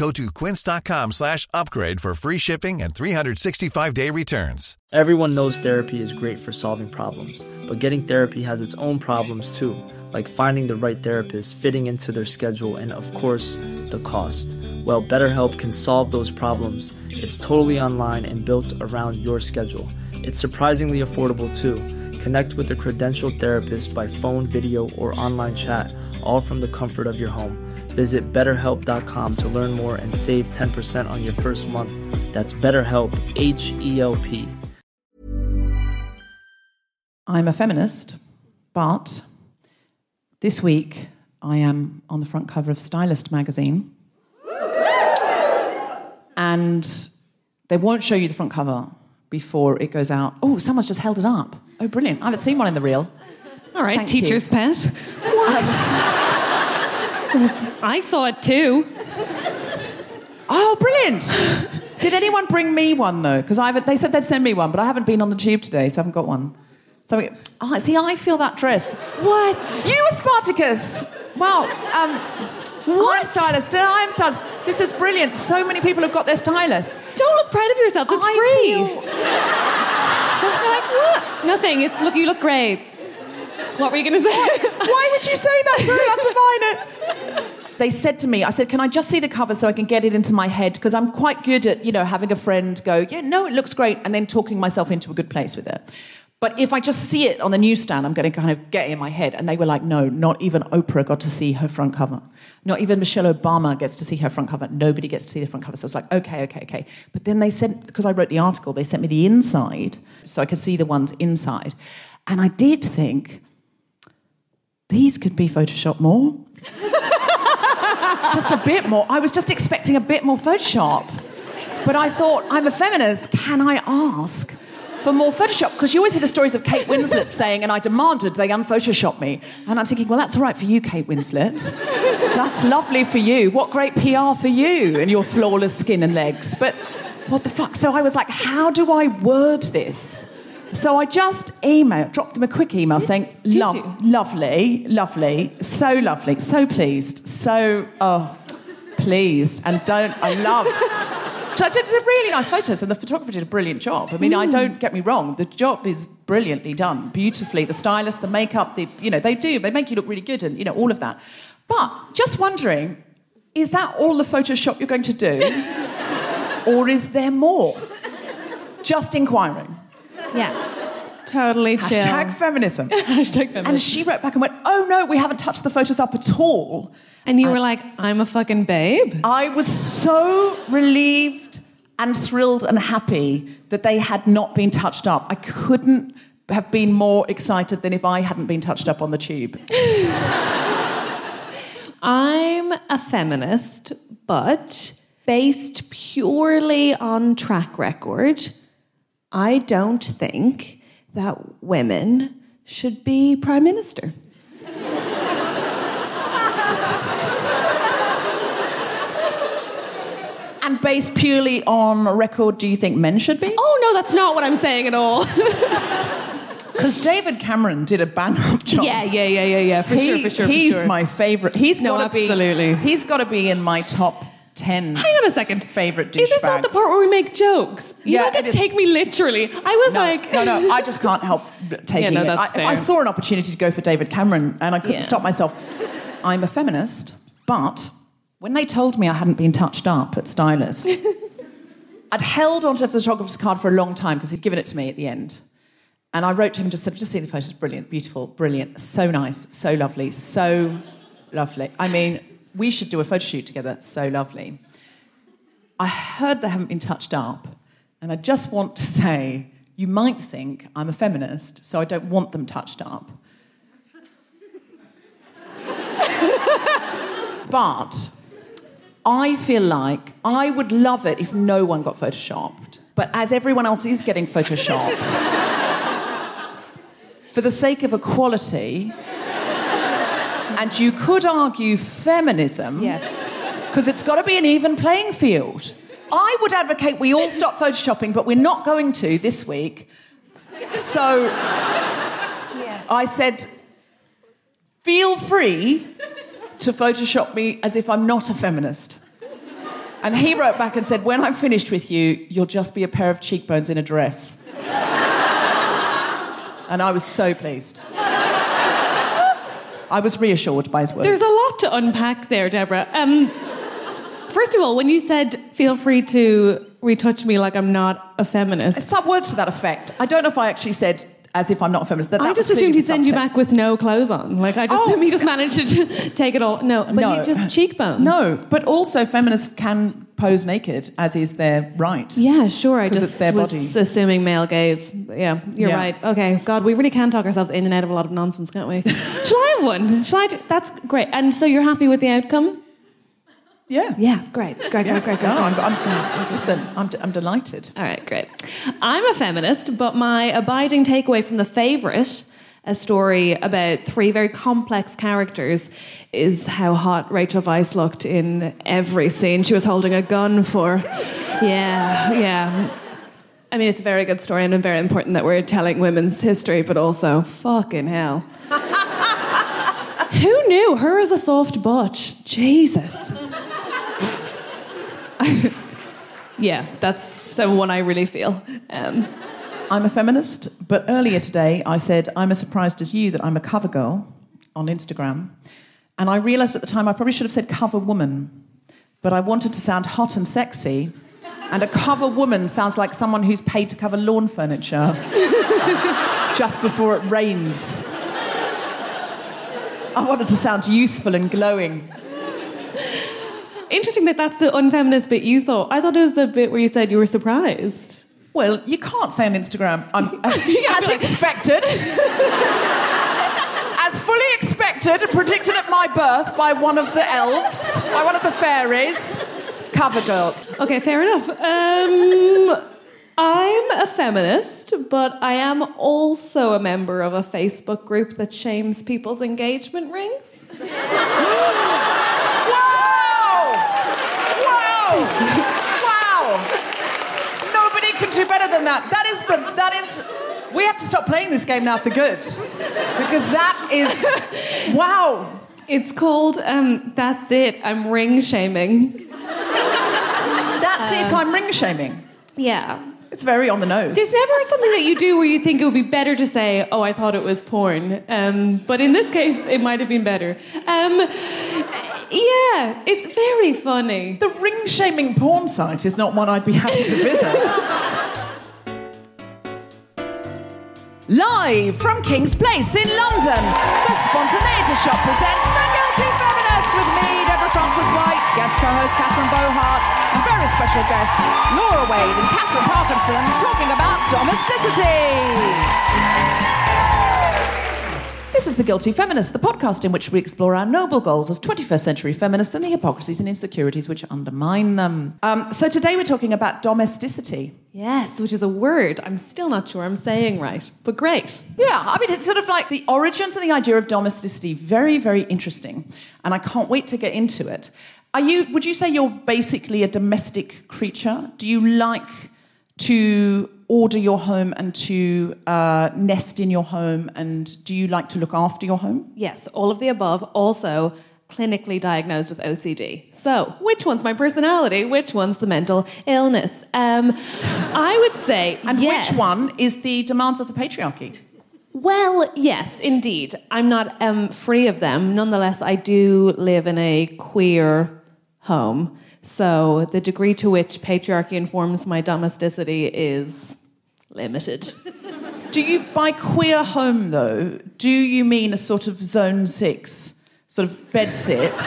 Go to quince.com slash upgrade for free shipping and 365-day returns. Everyone knows therapy is great for solving problems, but getting therapy has its own problems too, like finding the right therapist, fitting into their schedule, and of course, the cost. Well, BetterHelp can solve those problems. It's totally online and built around your schedule. It's surprisingly affordable too. Connect with a credentialed therapist by phone, video, or online chat, all from the comfort of your home. Visit betterhelp.com to learn more and save 10% on your first month. That's BetterHelp, H E L P. I'm a feminist, but this week I am on the front cover of Stylist magazine. And they won't show you the front cover before it goes out. Oh, someone's just held it up. Oh, brilliant. I haven't seen one in the reel. All right, Thank teacher's you. pet. What? I saw it too. Oh, brilliant. Did anyone bring me one, though? Because I they said they'd send me one, but I haven't been on the tube today, so I haven't got one. So, oh, see, I feel that dress. What? You were Spartacus. Well, um, I'm stylist, I'm stylist. This is brilliant. So many people have got their stylist. Don't look proud of yourselves. It's I free. feel- Nothing. It's look. You look great. What were you going to say? Why would you say that? Don't undermine it. They said to me, I said, can I just see the cover so I can get it into my head? Because I'm quite good at, you know, having a friend go, yeah, no, it looks great, and then talking myself into a good place with it. But if I just see it on the newsstand, I'm going to kind of get in my head. And they were like, no, not even Oprah got to see her front cover. Not even Michelle Obama gets to see her front cover. Nobody gets to see the front cover. So it's like, okay, okay, okay. But then they sent, because I wrote the article, they sent me the inside so I could see the ones inside. And I did think, these could be Photoshop more. just a bit more. I was just expecting a bit more Photoshop. But I thought, I'm a feminist. Can I ask for more Photoshop? Because you always hear the stories of Kate Winslet saying, and I demanded they unphotoshop me. And I'm thinking, well, that's all right for you, Kate Winslet. That's lovely for you. What great PR for you and your flawless skin and legs. But what the fuck? So I was like, how do I word this? So I just emailed, dropped them a quick email saying, did Love, you? lovely, lovely, so lovely, so pleased, so, oh, pleased. And don't, I love. So I did the really nice photos, and the photographer did a brilliant job. I mean, I mm. don't get me wrong, the job is brilliantly done, beautifully. The stylist, the makeup, the, you know, they do, they make you look really good, and, you know, all of that. But just wondering, is that all the Photoshop you're going to do? or is there more? Just inquiring. Yeah. Totally chill. Hashtag feminism. Hashtag And she wrote back and went, Oh no, we haven't touched the photos up at all. And you were like, I'm a fucking babe. I was so relieved and thrilled and happy that they had not been touched up. I couldn't have been more excited than if I hadn't been touched up on the tube. I'm a feminist, but based purely on track record, I don't think that women should be prime minister. And based purely on record, do you think men should be? Oh no, that's not what I'm saying at all. Because David Cameron did a bang up job. yeah, yeah, yeah, yeah, yeah. For He- sure, for sure. for He's sure. my favourite. He's No, got to absolutely. be. He's got to be in my top ten. Hang on a second. Favorite Is this not the part where we make jokes? You Yeah, don't get to take me literally. I was no, like, no, no. I just can't help taking no, it. that's I, if I saw an opportunity to go for David Cameron and I couldn't Yeah. stop myself, I'm a feminist. But when they told me I hadn't been touched up at Stylist, I'd held onto the photographer's card for a long time because he'd given it to me at the end. And I wrote to him and just said, just seen the photos, brilliant, beautiful, brilliant, so nice, so lovely, so lovely. I mean, we should do a photo shoot together, so lovely. I heard they haven't been touched up, and I just want to say, you might think I'm a feminist, so I don't want them touched up. but I feel like I would love it if no one got photoshopped. But as everyone else is getting photoshopped, for the sake of equality, and you could argue feminism, yes. because it's got to be an even playing field. I would advocate we all stop photoshopping, but we're not going to this week. So I said, feel free to Photoshop me as if I'm not a feminist. And he wrote back and said, when I'm finished with you, you'll just be a pair of cheekbones in a dress. and I was so pleased. I was reassured by his words. There's a lot to unpack there, Deborah. Um, first of all, when you said feel free to retouch me like I'm not a feminist, Some words to that effect. I don't know if I actually said as if I'm not a feminist. That, I just assumed he'd send you back with no clothes on. Like I just Oh. assumed he just managed to take it all. No, but No. he just cheekbones. No, but also feminists can pose naked, as is their right. Yeah, sure. I just it's their was body. assuming male gaze. Yeah, you're Yeah. right. Okay, God, we really can talk ourselves in and out of a lot of nonsense, can't we? Shall I have one? Shall I? Do, that's great. And so you're happy with the outcome? Yeah. Yeah, great, great, great, great, great. No, great. I'm, I'm, listen, I'm, d- I'm delighted. All right, great. I'm a feminist, but my abiding takeaway from The Favourite, a story about three very complex characters, is how hot Rachel Weisz looked in every scene she was holding a gun for. Yeah, yeah. I mean, it's a very good story and it's very important that we're telling women's history, but also, fucking hell. Who knew? Her as a soft butch. Jesus. yeah, that's the one I really feel. Um, I'm a feminist, but earlier today I said, I'm as surprised as you that I'm a cover girl on Instagram. And I realised at the time I probably should have said cover woman, but I wanted to sound hot and sexy. And a cover woman sounds like someone who's paid to cover lawn furniture just before it rains. I wanted to sound youthful and glowing. Interesting that that's the unfeminist bit you thought. I thought it was the bit where you said you were surprised. Well, you can't say on Instagram, I'm, as expected, as fully expected and predicted at my birth by one of the elves, by one of the fairies, cover girl. Okay, fair enough. Um, I'm a feminist, but I am also a member of a Facebook group that shames people's engagement rings. Wow! Nobody can do better than that. That is the, that is, we have to stop playing this game now for good. Because that is, wow. It's called um, That's It, I'm Ring Shaming. That's it, I'm ring shaming. Yeah. It's very on the nose. There's never something that you do where you think it would be better to say, oh, I thought it was porn. Um, but in this case, it might have been better. Um, yeah, it's very funny. The ring shaming porn site is not one I'd be happy to visit. Live from Kings Place in London, the Spontaneity Shop presents The Guilty guest co-host Catherine Bohart, and very special guests Laura Wade and Katherine Parkinson talking about domesticity. This is The Guilty Feminist, the podcast in which we explore our noble goals as 21st century feminists and the hypocrisies and insecurities which undermine them. Um, so today we're talking about domesticity. Yes, which is a word I'm still not sure I'm saying right, but great. Yeah, I mean, it's sort of like the origins and the idea of domesticity, very, very interesting. And I can't wait to get into it. Are you, would you say you're basically a domestic creature? Do you like to order your home and to uh, nest in your home? And do you like to look after your home? Yes, all of the above. Also, clinically diagnosed with OCD. So, which one's my personality? Which one's the mental illness? Um, I would say. And yes. which one is the demands of the patriarchy? Well, yes, indeed. I'm not um, free of them. Nonetheless, I do live in a queer home. So the degree to which patriarchy informs my domesticity is limited. Do you, by queer home though, do you mean a sort of zone six, sort of bed sit?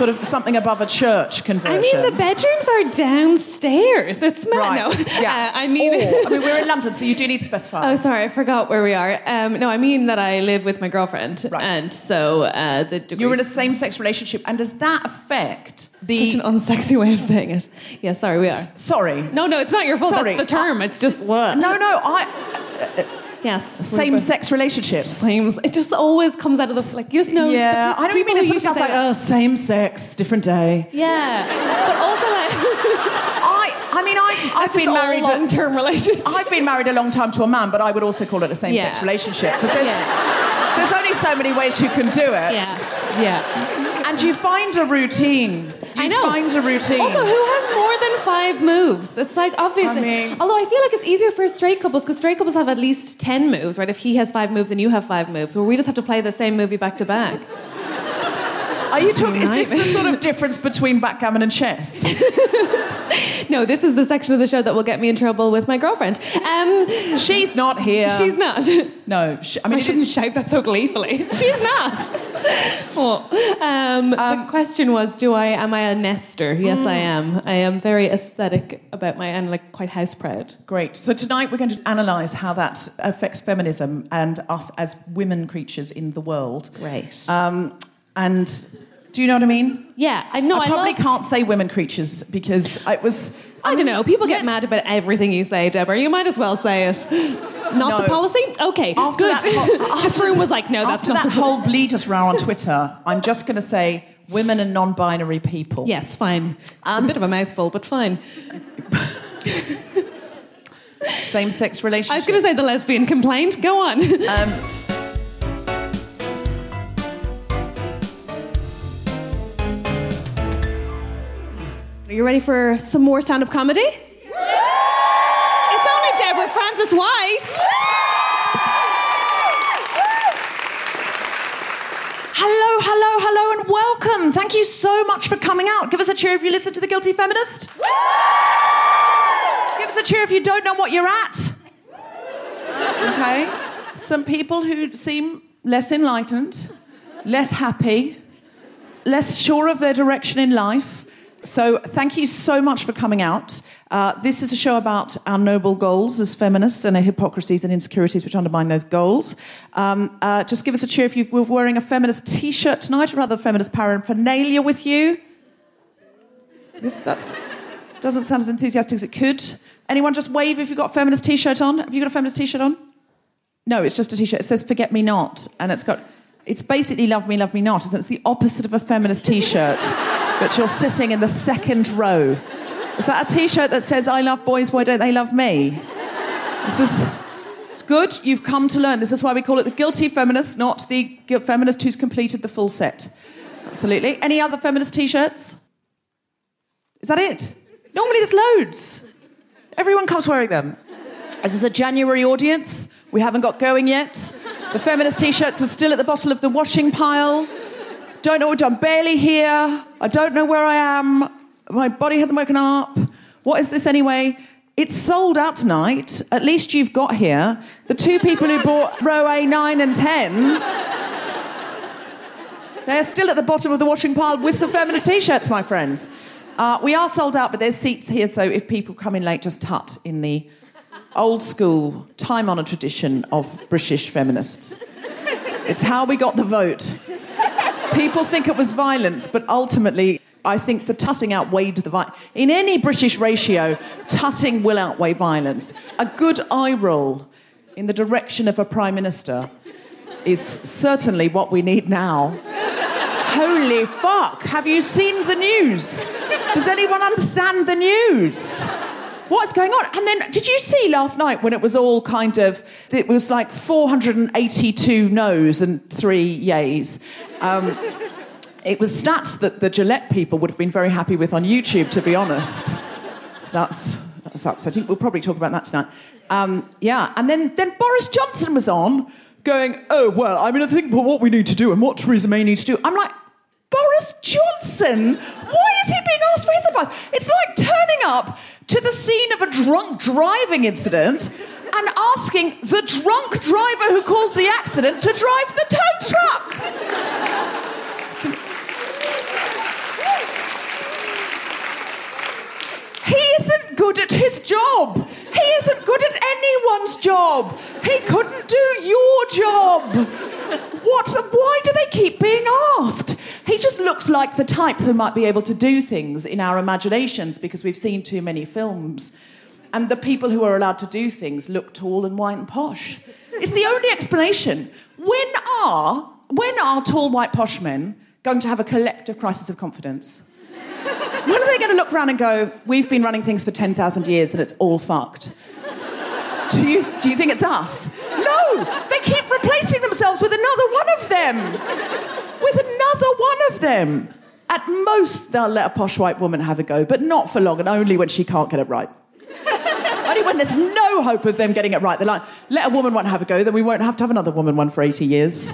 Sort of something above a church conversion. I mean, the bedrooms are downstairs. It's mad. Right. No, Yeah. Uh, I mean, Or- I mean, we're in London, so you do need to specify. Oh, sorry, I forgot where we are. Um, no, I mean that I live with my girlfriend, Right. and so uh, the degree. You're in a same-sex relationship, and does that affect the? such an unsexy way of saying it. Yeah, sorry, we are. Sorry. No, no, it's not your fault. Sorry, That's the term. it's just what? No, no. I Yes. same-sex relationship. Flames. It just always comes out of the like. You just know. Yeah, I don't mean it who sort of used to sounds like oh, same sex, different day. Yeah, but also like I, I mean, I, I've been married. all long-term relationship. I've been married a long time to a man, but I would also call it a same-sex Yeah. relationship because there's, Yeah. there's only so many ways you can do it. Yeah, yeah. And you find a routine. You I know. find a routine. Also, who has more than five moves? It's like obviously. I mean- Although I feel like it's easier for straight couples because straight couples have at least ten moves, right? If he has five moves and you have five moves, where we just have to play the same movie back to back. Are you talking? Is this the sort of difference between backgammon and chess? No, this is the section of the show that will get me in trouble with my girlfriend. Um, She's not here. she's not. no. I I mean, it shouldn't shout that so gleefully. She's not. Oh. Um, the question was, do I am I a nester? Yes, I am. I am very aesthetic about my and like quite house proud. Great. So tonight we're going to analyse how that affects feminism and us as women creatures in the world. Great. Um, and do you know what I mean? yeah, I know. I I, probably love- can't say women creatures because it was. I don't know. People get mad about everything you say, Deborah. You might as well say it. Not No. the policy? Okay, After good. that this room was like, no, that's not that the whole bleeders row on Twitter, I'm just going to say women and non-binary people. Yes, fine. Um, a bit of a mouthful, but fine. Same-sex relationship. I was going to say the lesbian complaint. Go on. Um, Are you ready for some more stand up comedy? It's only Deborah Frances-White. Hello, hello, hello, and welcome. Thank you so much for coming out. Give us a cheer if you listen to The Guilty Feminist. Give us a cheer if you don't know what you're at. Okay? Some people who seem less enlightened, less happy, less sure of their direction in life. So, thank you so much for coming out. Uh, this is a show about our noble goals as feminists and our hypocrisies and insecurities which undermine those goals. Um, uh, just give us a cheer if you're wearing a feminist t shirt tonight or other feminist paraphernalia with you. This that's, doesn't sound as enthusiastic as it could. Anyone just wave if you've got a feminist t shirt on? Have you got a feminist t shirt on? No, it's just a t-shirt. It says "Forget Me Not," and it's got. It's basically "Love Me, Love Me Not," it? It's the opposite of a feminist t-shirt, but you're sitting in the second row. Is that a t-shirt that says "I love boys, why don't they love me"? This is. It's good. You've come to learn. This is why we call it the guilty feminist, not the feminist who's completed the full set. Absolutely. Any other feminist t-shirts? Is that it? Normally there's loads. Everyone comes wearing them. This is a January audience. We haven't got going yet. The feminist t-shirts are still at the bottom of the washing pile. Don't know what I'm barely here. I don't know where I am. My body hasn't woken up. What is this anyway? It's sold out tonight. At least you've got here. The two people who bought row A9 and 10, they're still at the bottom of the washing pile with the feminist t shirts, my friends. Uh, we are sold out, but there's seats here, so if people come in late, just tut in the old school, time honoured tradition of British feminists. It's how we got the vote. People think it was violence, but ultimately, I think the tutting outweighed the violence. In any British ratio, tutting will outweigh violence. A good eye roll in the direction of a prime minister is certainly what we need now. Holy fuck! Have you seen the news? Does anyone understand the news? What's going on? And then, did you see last night when it was all kind of, it was like 482 no's and three yays? Um, it was stats that the Gillette people would have been very happy with on YouTube, to be honest. So that's, that's upsetting. We'll probably talk about that tonight. Um, yeah, and then, then Boris Johnson was on going, oh, well, I mean, I think what we need to do and what Theresa May needs to do. I'm like, Boris Johnson? Why is he being asked for his advice? It's like turning up to the scene of a drunk driving incident and asking the drunk driver who caused the accident to drive the tow truck. He isn't good at his job. He isn't good at anyone's job. He couldn't do your job. What? The, why do they keep being asked? He just looks like the type who might be able to do things in our imaginations because we've seen too many films. And the people who are allowed to do things look tall and white and posh. It's the only explanation. When are when are tall white posh men going to have a collective crisis of confidence? When are they going to look around and go, we've been running things for 10,000 years and it's all fucked? Do you, do you think it's us? No! They keep replacing themselves with another one of them! With another one of them! At most, they'll let a posh white woman have a go, but not for long, and only when she can't get it right. only when there's no hope of them getting it right. They're like, let a woman one have a go, then we won't have to have another woman one for 80 years.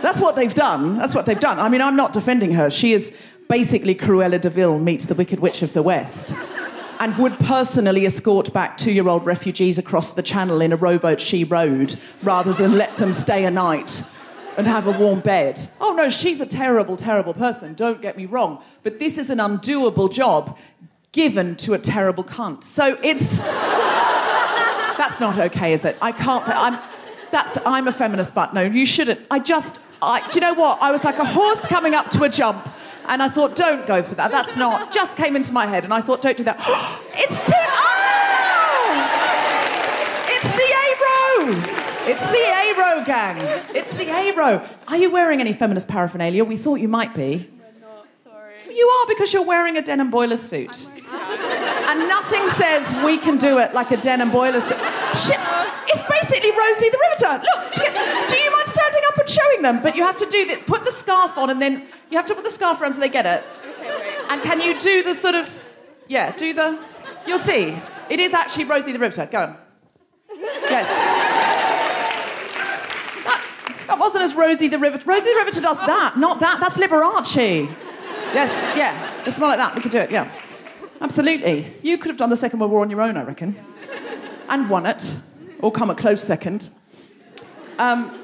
That's what they've done. That's what they've done. I mean, I'm not defending her. She is basically Cruella de Vil meets the Wicked Witch of the West. And would personally escort back two year old refugees across the channel in a rowboat she rowed rather than let them stay a night and have a warm bed. Oh no, she's a terrible, terrible person, don't get me wrong. But this is an undoable job given to a terrible cunt. So it's. That's not okay, is it? I can't say. I'm, that's, I'm a feminist, but no, you shouldn't. I just. I, do you know what? I was like a horse coming up to a jump and I thought, don't go for that. That's not. Just came into my head, and I thought, don't do that. it's been. Oh! It's the A row. It's the A row gang. It's the A row. Are you wearing any feminist paraphernalia? We thought you might be. We're not, sorry. You are because you're wearing a denim boiler suit. And nothing says we can do it like a denim boiler suit. Shit, it's basically Rosie the Riveter. Look, do you, do you mind showing them? But you have to do the, put the scarf on and then you have to put the scarf around so they get it. And can you do the sort of, yeah, do the, you'll see. It is actually Rosie the Riveter. Go on. Yes. That, that wasn't as Rosie the Riveter. Rosie the Riveter does that, not that. That's Liberace. Yes, yeah. It's more like that. We could do it, yeah. Absolutely. You could have done the Second World War on your own, I reckon. And won it. Or come a close second. Um,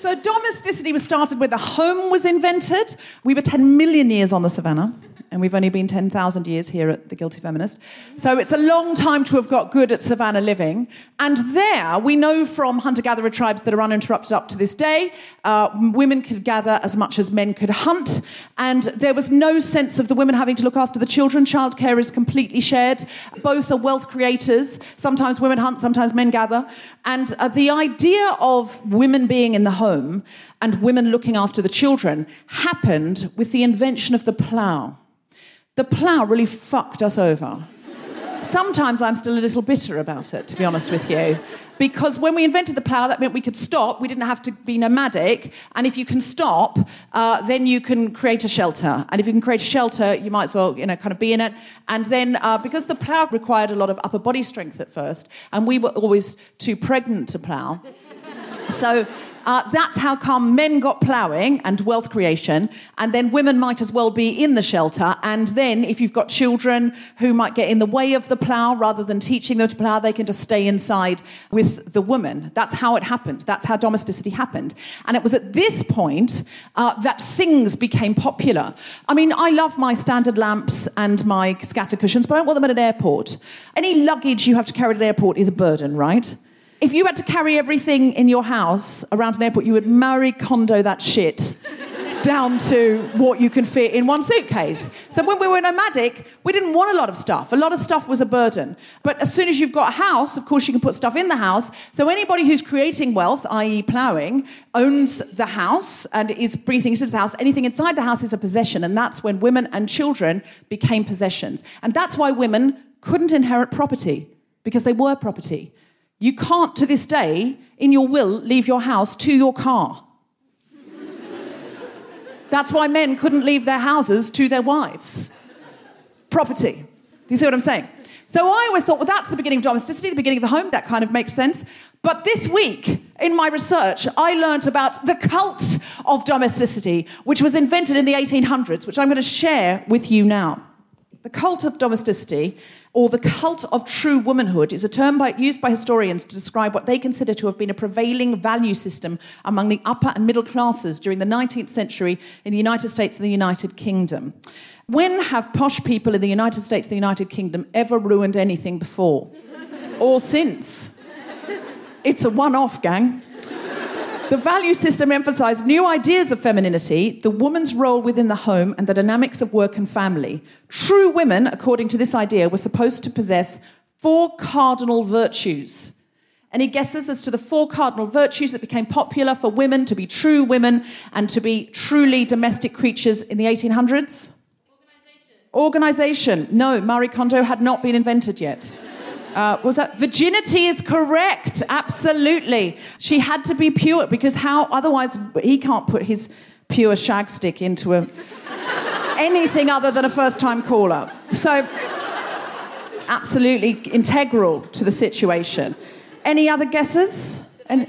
so domesticity was started when the home was invented. We were 10 million years on the savannah, and we've only been 10,000 years here at the Guilty Feminist. So it's a long time to have got good at savannah living. And there, we know from hunter-gatherer tribes that are uninterrupted up to this day, uh, women could gather as much as men could hunt, and there was no sense of the women having to look after the children. Childcare is completely shared. Both are wealth creators. Sometimes women hunt, sometimes men gather. And uh, the idea of women being in the home and women looking after the children happened with the invention of the plough. The plough really fucked us over. Sometimes I'm still a little bitter about it, to be honest with you. Because when we invented the plough, that meant we could stop. We didn't have to be nomadic. And if you can stop, uh, then you can create a shelter. And if you can create a shelter, you might as well, you know, kind of be in it. And then, uh, because the plough required a lot of upper body strength at first, and we were always too pregnant to plough. So Uh, that's how come men got ploughing and wealth creation, and then women might as well be in the shelter. And then, if you've got children who might get in the way of the plough, rather than teaching them to plough, they can just stay inside with the woman. That's how it happened. That's how domesticity happened. And it was at this point uh, that things became popular. I mean, I love my standard lamps and my scatter cushions, but I don't want them at an airport. Any luggage you have to carry at an airport is a burden, right? If you had to carry everything in your house around an airport, you would Marie Kondo that shit down to what you can fit in one suitcase. So when we were nomadic, we didn't want a lot of stuff. A lot of stuff was a burden. But as soon as you've got a house, of course, you can put stuff in the house. So anybody who's creating wealth, i.e., ploughing, owns the house and is breathing into the house. Anything inside the house is a possession. And that's when women and children became possessions. And that's why women couldn't inherit property, because they were property. You can't, to this day, in your will, leave your house to your car. That's why men couldn't leave their houses to their wives. Property. Do you see what I'm saying? So I always thought, well, that's the beginning of domesticity, the beginning of the home. That kind of makes sense. But this week, in my research, I learned about the cult of domesticity, which was invented in the 1800s, which I'm going to share with you now. The cult of domesticity or the cult of true womanhood is a term by, used by historians to describe what they consider to have been a prevailing value system among the upper and middle classes during the 19th century in the United States and the United Kingdom. When have posh people in the United States and the United Kingdom ever ruined anything before? or since? It's a one off, gang. The value system emphasized new ideas of femininity, the woman's role within the home, and the dynamics of work and family. True women, according to this idea, were supposed to possess four cardinal virtues. Any guesses as to the four cardinal virtues that became popular for women to be true women and to be truly domestic creatures in the 1800s? Organization. Organization. No, Marie Kondo had not been invented yet. Uh, was that virginity is correct? Absolutely. She had to be pure because how otherwise he can't put his pure shag stick into a anything other than a first time caller. So absolutely integral to the situation. Any other guesses? And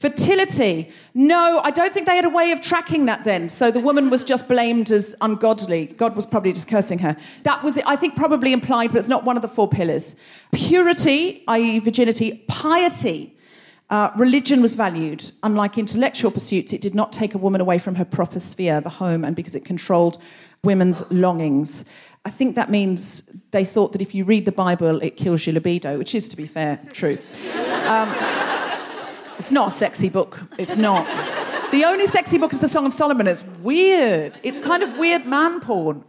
Fertility. No, I don't think they had a way of tracking that then. So the woman was just blamed as ungodly. God was probably just cursing her. That was, I think, probably implied, but it's not one of the four pillars. Purity, i.e., virginity. Piety. Uh, religion was valued. Unlike intellectual pursuits, it did not take a woman away from her proper sphere, the home, and because it controlled women's longings. I think that means they thought that if you read the Bible, it kills your libido, which is, to be fair, true. Um, it's not a sexy book. It's not. The only sexy book is the Song of Solomon. It's weird. It's kind of weird man porn.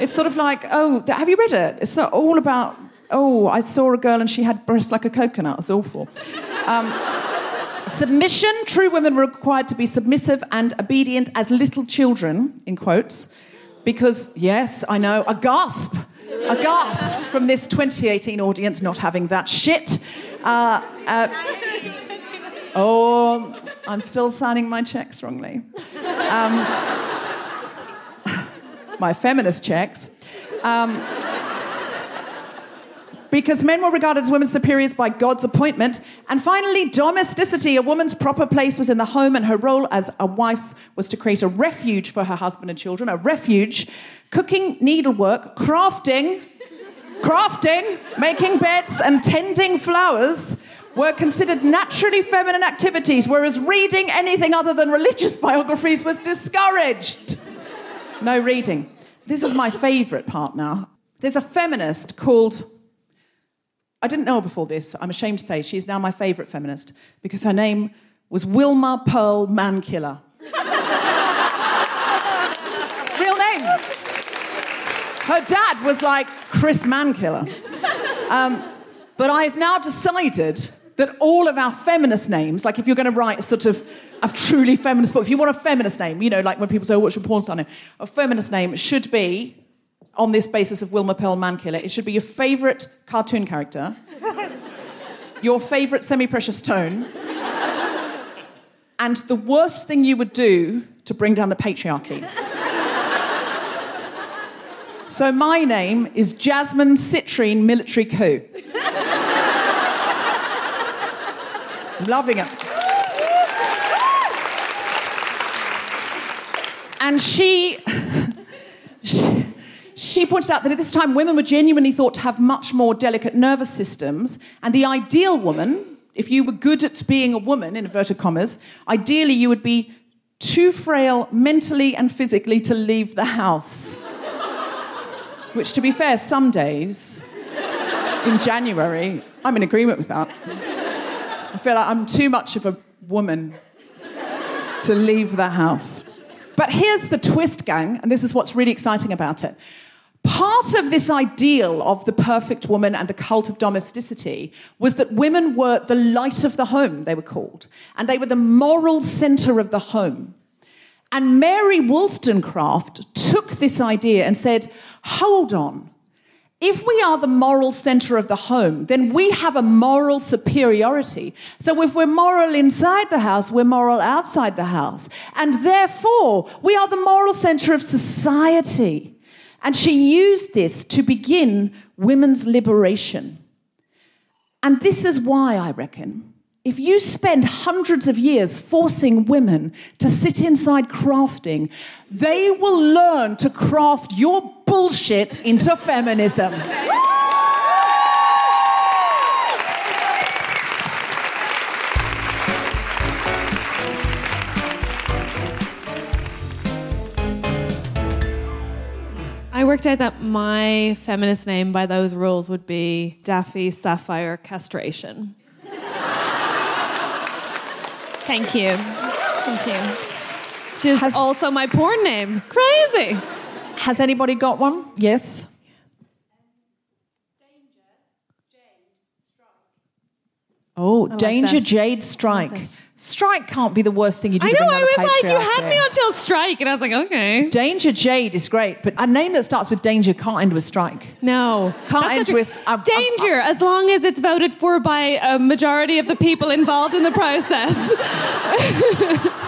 It's sort of like, oh, have you read it? It's all about, oh, I saw a girl and she had breasts like a coconut. It's awful. Um, submission. True women were required to be submissive and obedient as little children, in quotes, because, yes, I know, a gasp. A gasp from this 2018 audience not having that shit. Uh, uh, Oh, I'm still signing my checks wrongly. Um, my feminist checks. Um, because men were regarded as women's superiors by God's appointment. And finally, domesticity. A woman's proper place was in the home, and her role as a wife was to create a refuge for her husband and children, a refuge, cooking, needlework, crafting, crafting, making beds, and tending flowers were considered naturally feminine activities, whereas reading anything other than religious biographies was discouraged. No reading. This is my favourite part now. There's a feminist called, I didn't know her before this, I'm ashamed to say, she's now my favourite feminist because her name was Wilma Pearl Mankiller. Real name. Her dad was like Chris Mankiller. Um, but I've now decided that all of our feminist names, like if you're going to write a sort of a truly feminist book, if you want a feminist name, you know, like when people say, oh, what's your porn star name? A feminist name should be, on this basis of Wilma Pearl Mankiller, it should be your favourite cartoon character, your favourite semi precious stone, and the worst thing you would do to bring down the patriarchy. so my name is Jasmine Citrine Military Coup. I'm loving it. And she, she, she pointed out that at this time women were genuinely thought to have much more delicate nervous systems, and the ideal woman, if you were good at being a woman, in inverted commas, ideally you would be too frail mentally and physically to leave the house. Which, to be fair, some days in January, I'm in agreement with that. I feel like I'm too much of a woman to leave the house. But here's the twist, gang, and this is what's really exciting about it. Part of this ideal of the perfect woman and the cult of domesticity was that women were the light of the home, they were called, and they were the moral center of the home. And Mary Wollstonecraft took this idea and said, hold on. If we are the moral center of the home, then we have a moral superiority. So if we're moral inside the house, we're moral outside the house. And therefore, we are the moral center of society. And she used this to begin women's liberation. And this is why I reckon if you spend hundreds of years forcing women to sit inside crafting, they will learn to craft your bullshit into feminism. I worked out that my feminist name by those rules would be Daffy Sapphire Castration. Thank you. Thank you. Which is Has- also my porn name. Crazy. Has anybody got one? Yes. Oh, like Danger that. Jade Strike. Strike can't be the worst thing you do. I to know, I was like, you had me until strike, and I was like, okay. Danger Jade is great, but a name that starts with danger can't end with strike. No. Can't That's end with, danger, as long as it's voted for by a majority of the people involved in the process.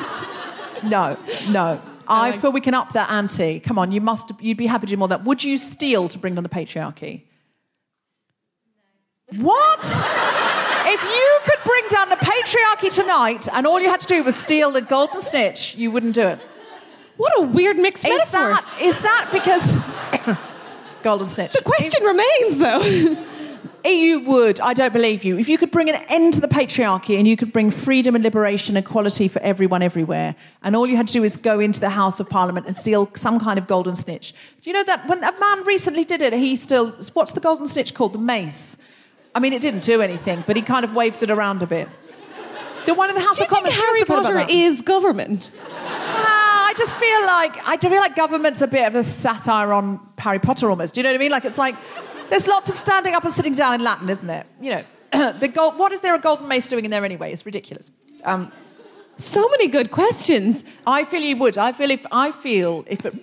No, no. I feel we can up that ante. Come on, you must. You'd be happy to do more that. Would you steal to bring down the patriarchy? What? If bring down the patriarchy tonight, and all you had to do was steal the golden snitch, you wouldn't do it. what a weird mixed Is metaphor. that is that because golden snitch? the question remains, though. You would. I don't believe you. If you could bring an end to the patriarchy and you could bring freedom and liberation, equality for everyone everywhere, and all you had to do is go into the House of Parliament and steal some kind of golden snitch. Do you know that when a man recently did it, he still. What's the golden snitch called? The mace. I mean, it didn't do anything, but he kind of waved it around a bit. The one in the House of Commons. Harry have heard about Potter is government? Ah, I just feel like I feel like government's a bit of a satire on Harry Potter almost. Do you know what I mean? Like it's like there's lots of standing up and sitting down in Latin, isn't there? You know, the gold. What is there a golden mace doing in there anyway? It's ridiculous. Um, So many good questions. I feel you would. I feel if I feel if it.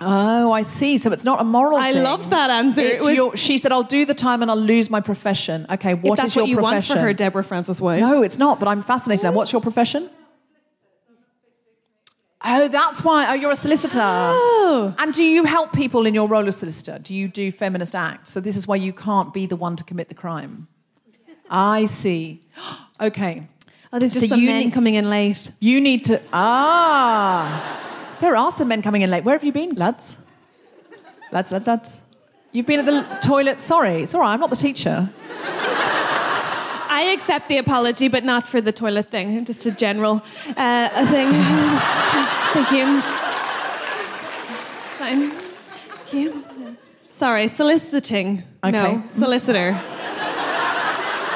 Oh, I see. So it's not a moral I thing. loved that answer. It was- your- she said, "I'll do the time and I'll lose my profession." Okay, what is your what you want profession? for her, Deborah Frances-White. No, it's not, but I'm fascinated. What's your profession? Oh, that's why. Oh, you're a solicitor. Oh. And do you help people in your role as solicitor? Do you do feminist acts? So this is why you can't be the one to commit the crime. I see. Okay. Oh, there's just So some you men need- coming in late. You need to. Ah. There are some men coming in late. Where have you been, lads? Lads, lads, lads. You've been at the toilet. Sorry. It's all right. I'm not the teacher. I accept the apology, but not for the toilet thing. Just a general uh, thing. Thank you. It's fine. Thank you. Sorry, soliciting. Okay. No, solicitor.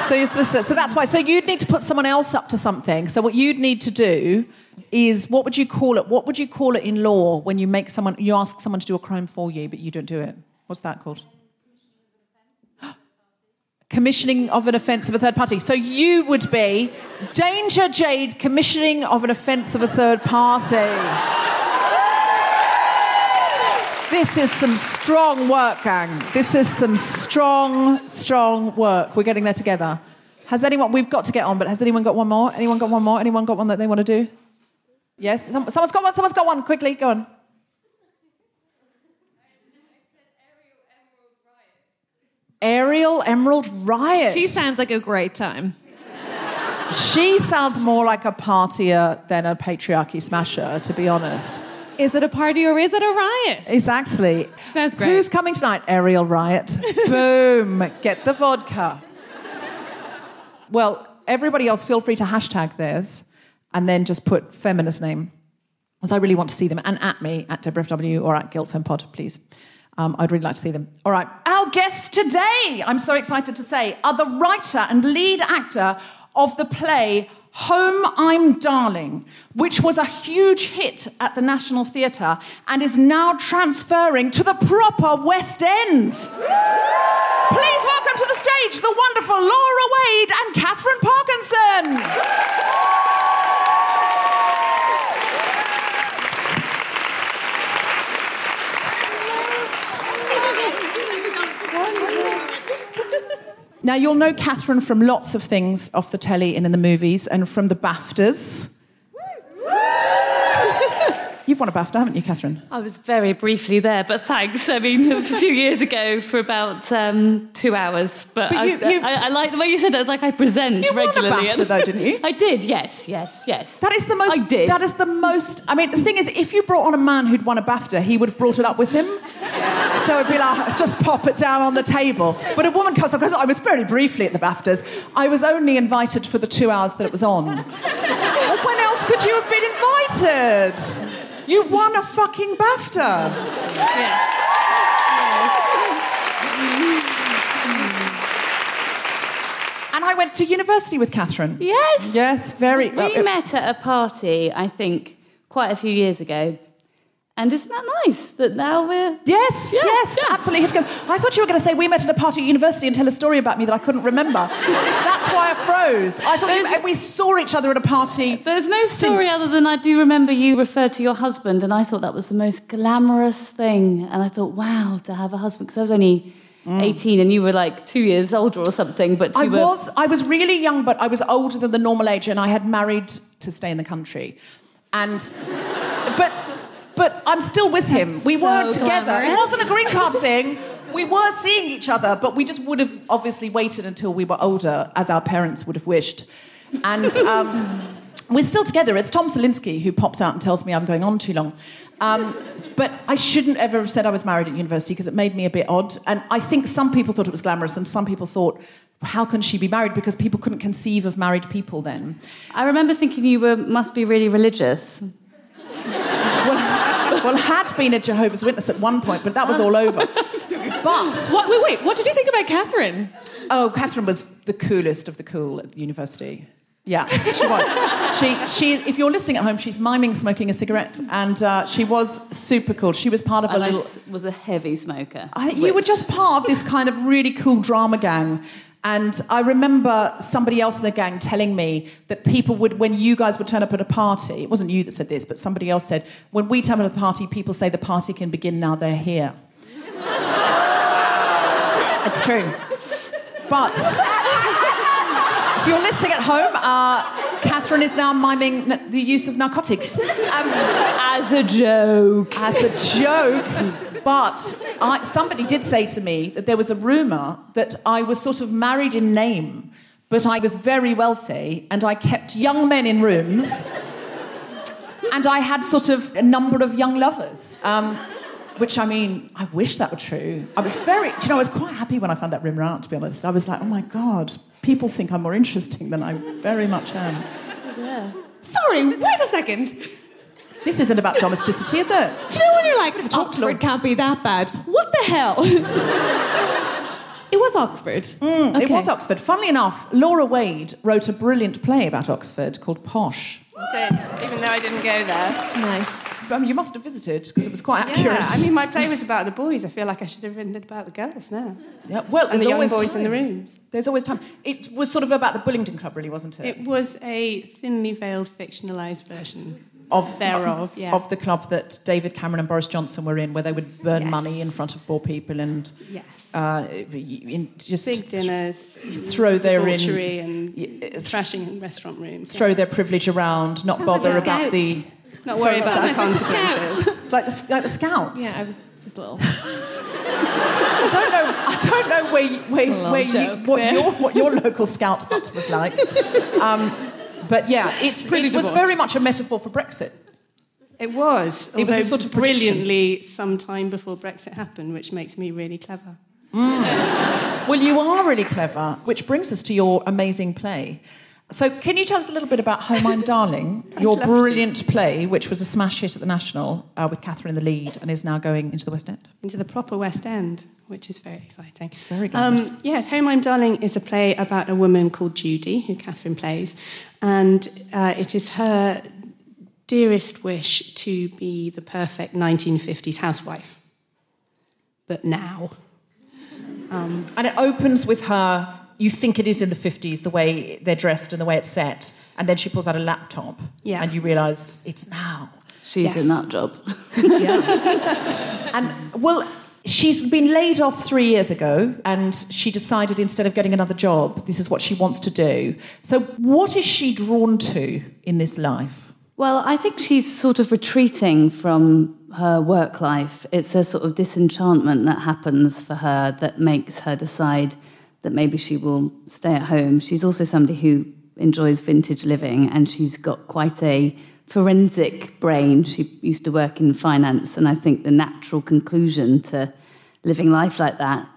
So you're solicitor. So that's why. So you'd need to put someone else up to something. So what you'd need to do is what would you call it? What would you call it in law when you make someone you ask someone to do a crime for you, but you don't do it? What's that called? Commissioning of an offence of a third party. So you would be Danger Jade commissioning of an offence of a third party. This is some strong work, gang. This is some strong, strong work. We're getting there together. Has anyone, we've got to get on, but has anyone got one more? Anyone got one more? Anyone got one that they want to do? Yes? Some, someone's got one, someone's got one. Quickly, go on. Ariel Emerald Riot. She sounds like a great time. She sounds more like a partier than a patriarchy smasher, to be honest. Is it a party or is it a riot? Exactly. Sounds great. Who's coming tonight? Ariel Riot. Boom. Get the vodka. Well, everybody else, feel free to hashtag theirs and then just put feminist name. Because I really want to see them. And at me, at Deborah FW or at GuiltFemPod, please. Um, I'd really like to see them. All right. Our guests today, I'm so excited to say, are the writer and lead actor of the play Home I'm Darling, which was a huge hit at the National Theatre and is now transferring to the proper West End. Please welcome to the stage the wonderful Laura Wade and Katherine Parkinson. Now, you'll know Katherine from lots of things off the telly and in the movies and from the BAFTAs. You've won a BAFTA, haven't you, Katherine? I was very briefly there, but thanks. I mean, a few years ago for about um, two hours. But, But you- I, you- I, I like the way you said it. It's like I present You won a regularly. BAFTA, though, didn't you? I did, yes, yes, yes. That is the most. I did. That is the most. I mean, the thing is, if you brought on a man who'd won a BAFTA, he would have brought it up with him. So it'd be like, just pop it down on the table. But a woman comes across. I was very briefly at the BAFTAs. I was only invited for the two hours that it was on. when else could you have been invited? You won a fucking BAFTA. And I went to university with Katherine. Yes. Yes, very. well, We it- met at a party, I think, quite a few years ago. And isn't that nice that now we're. Yes, Yeah, yes, yeah. absolutely. Had to go. I thought you were going to say we met at a party at university and tell a story about me that I couldn't remember. That's why I froze. I thought you, we saw each other at a party. There's no story since. other than I do remember you referred to your husband, and I thought that was the most glamorous thing. And I thought, wow, to have a husband, because I was only mm. 18 and you were like two years older or something. But you I were, was I was really young, but I was older than the normal age, and I had married to stay in the country, and but but I'm still with him. We so were together. glamorous. It wasn't a green card thing. We were seeing each other, but we just would have obviously waited until we were older, as our parents would have wished. And um, we're still together. It's Tom Salinsky who pops out and tells me I'm going on too long. Um, but I shouldn't ever have said I was married at university because it made me a bit odd. And I think some people thought it was glamorous, and some people thought, how can she be married? Because people couldn't conceive of married people then. I remember thinking you were must be really religious. Well, well, had been a Jehovah's Witness at one point, but that was all over. But What, wait, wait, what did you think about Katherine? oh, Katherine was the coolest of the cool at the university. Yeah, she was. she, she, if you're listening at home, she's miming smoking a cigarette, and uh, she was super cool. She was part of a And I little. s- was a heavy smoker. I, you were just part of this kind of really cool drama gang. And I remember somebody else in the gang telling me that people would, when you guys would turn up at a party, it wasn't you that said this, but somebody else said, when we turn up at a party, people say the party can begin now they're here. it's true. But if you're listening at home, uh, Katherine is now miming n- the use of narcotics. Um, As a joke. as a joke. But I, somebody did say to me that there was a rumour that I was sort of married in name, but I was very wealthy and I kept young men in rooms. And I had sort of a number of young lovers. Um, which I mean, I wish that were true. I was very, do you know, I was quite happy when I found that rumour out, to be honest. I was like, oh my God, people think I'm more interesting than I very much am. Sorry, wait a second. This isn't about domesticity, is it? Do you know when you're like, talk Oxford can't be that bad? What the hell? it was Oxford. Mm, it was Oxford. Funnily enough, Laura Wade wrote a brilliant play about Oxford called Posh. did, even though I didn't go there. Nice. Um, you must have visited because it was quite accurate. Yeah, I mean, my play was about the boys. I feel like I should have written it about the girls now. Yeah, well, And there's the young always boys in the rooms. There's always time. It was sort of about the Bullingdon Club, really, wasn't it? It was a thinly veiled, fictionalised version of thereof, yeah. of the club that David Cameron and Boris Johnson were in, where they would burn Yes. money in front of poor people and Yes. uh, in, just Big dinners, throw their in- and y- uh, in restaurant rooms. throw their privilege around, not bother like about the Not worry Sorry, about the consequences. like the, like the scouts. Yeah, I was just a little. I don't know. I don't know where you- where, where you, joke what there. your what your local scout hut was like. Um, but yeah, it's, Pretty it was very much a metaphor for Brexit. It was. It was a sort of prediction. brilliantly some time before Brexit happened, which makes me really clever. Well, you are really clever, which brings us to your amazing play. So, can you tell us a little bit about Home I'm Darling, your brilliant play, which was a smash hit at the National uh, with Katherine in the lead and is now going into the West End? into the proper West End, which is very exciting. Very glamorous. Um, yeah, Home I'm Darling is a play about a woman called Judy, who Katherine plays, and uh, it is her dearest wish to be the perfect 1950s housewife. But now. And it opens with her. You think it is in the 50s, the way they're dressed and the way it's set. And then she pulls out a laptop. Yeah. And you realise it's now. She's Yes. in that job. And, well, she's been laid off three years ago and she decided instead of getting another job, this is what she wants to do. So, what is she drawn to in this life? Well, I think she's sort of retreating from her work life. It's a sort of disenchantment that happens for her that makes her decide that maybe she will stay at home. She's also somebody who enjoys vintage living and she's got quite a forensic brain. She used to work in finance, and I think the natural conclusion to living life like that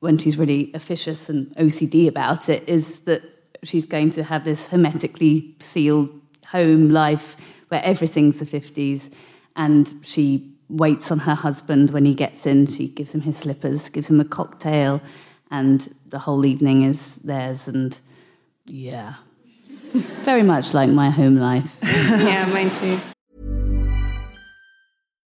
when she's really officious and OCD about it is that she's going to have this hermetically sealed home life where everything's the 50s and she waits on her husband when he gets in she gives him his slippers gives him a cocktail and the whole evening is theirs and yeah very much like my home life yeah, mine too.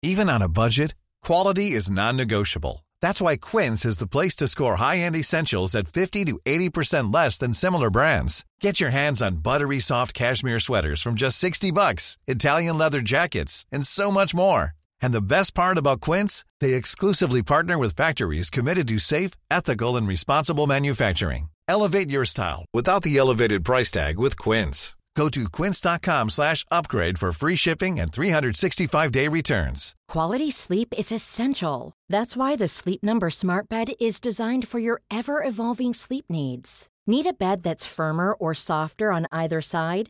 Even on a budget, quality is non-negotiable. That's why Quince is the place to score high-end essentials at 50 to 80% less than similar brands. Get your hands on buttery soft cashmere sweaters from just 60 bucks, Italian leather jackets, and so much more. And the best part about Quince, they exclusively partner with factories committed to safe, ethical, and responsible manufacturing. Elevate your style without the elevated price tag with Quince. Go to quince.com slash upgrade for free shipping and 365-day returns. Quality sleep is essential. That's why the Sleep Number Smart Bed is designed for your ever evolving sleep needs. Need a bed that's firmer or softer on either side?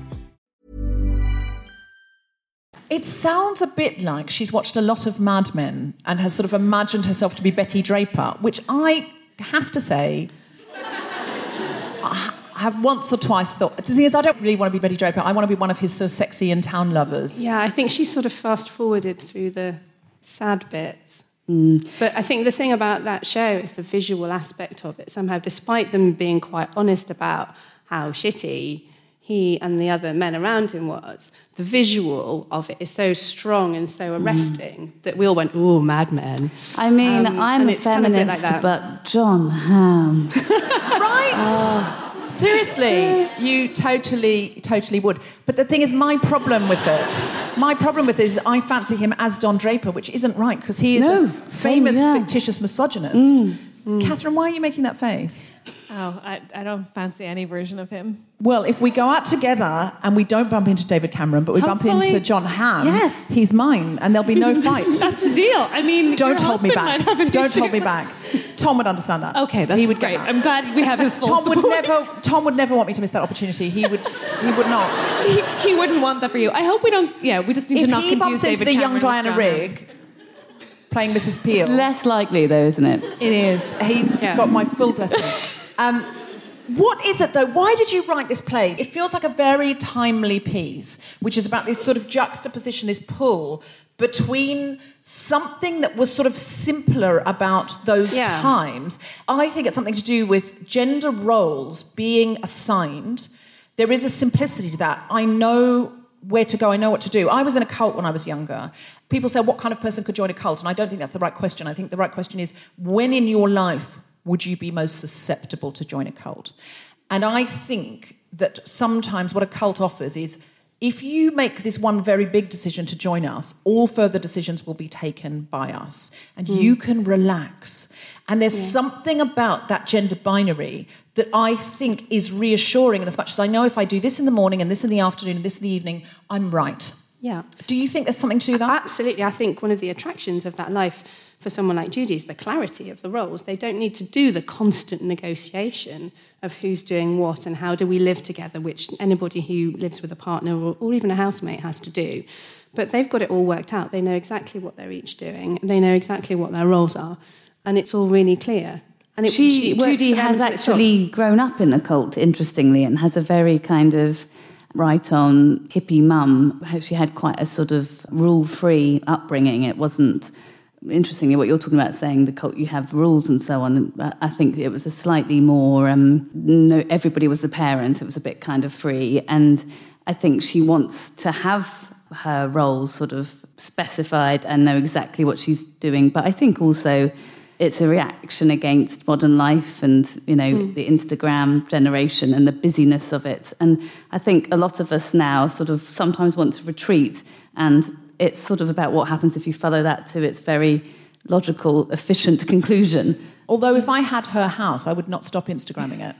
It sounds a bit like she's watched a lot of Mad Men and has sort of imagined herself to be Betty Draper, which I have to say, I have once or twice thought. The thing is, I don't really want to be Betty Draper. I want to be one of his so sexy and town lovers. Yeah, I think she sort of fast forwarded through the sad bits. Mm. But I think the thing about that show is the visual aspect of it. Somehow, despite them being quite honest about how shitty he and the other men around him was, the visual of it is so strong and so Mm. arresting that we all went, "Oh, Mad Men." i mean Um, i'm a it's kind of feminist like but Jon Hamm Right? Seriously, you totally, totally would. But the thing is, my problem with it, my problem with it is I fancy him as Don Draper, which isn't right because he is No, a same, famous, yeah. fictitious misogynist. Catherine, why are you making that face? Oh, I, I don't fancy any version of him. Well, if we go out together and we don't bump into David Cameron, but we bump into Jon Hamm, Yes. he's mine, and there'll be no fight. That's the deal. I mean, don't your hold me husband might have back. an Don't issue. hold me back. Tom would understand that. Okay, that's he would great. Get that. I'm glad we have his full Tom would support. never. Tom would never want me to miss that opportunity. He would. He would not. he, he wouldn't want that for you. I hope we don't. Yeah, we just need if to not confuse David. If he confuse bumps into David the young Cameron with Diana John Rigg, playing Mrs. Peel. It's less likely, though, isn't it? It is. He's Yeah. got my full blessing. Um, what is it though? Why did you write this play? It feels like a very timely piece, which is about this sort of juxtaposition, this pull between something that was sort of simpler about those Yeah. times. I think it's something to do with gender roles being assigned. There is a simplicity to that. I know where to go, I know what to do. I was in a cult when I was younger. People say, What kind of person could join a cult? And I don't think that's the right question. I think the right question is, When in your life would you be most susceptible to join a cult? And I think that sometimes what a cult offers is if you make this one very big decision to join us, all further decisions will be taken by us. And hmm. you can relax. And there's something about that gender binary that I think is reassuring. And as much as I know if I do this in the morning and this in the afternoon and this in the evening, I'm right. Yeah. Do you think there's something to that? Absolutely. I think one of the attractions of that life for someone like Judy is the clarity of the roles. They don't need to do the constant negotiation of who's doing what and how do we live together, which anybody who lives with a partner or, or even a housemate has to do. But they've got it all worked out. They know exactly what they're each doing. They know exactly what their roles are. And it's all really clear. And it, she, works Judy has actually grown up in a cult, interestingly, and has a very kind of right on hippie mum. She had quite a sort of rule free upbringing. It wasn't, interestingly, what you're talking about saying the cult, you have rules and so on. I- think it was a slightly more, um, no, everybody was the parent. It was a bit kind of free. And I think she wants to have her roles sort of specified and know exactly what she's doing. But I think also, it's a reaction against modern life and you know the Instagram generation and the busyness of it. And I think a lot of us now sort of sometimes want to retreat, and it's sort of about what happens if you follow that to its very logical, efficient conclusion. Although if I had her house, I would not stop Instagramming it.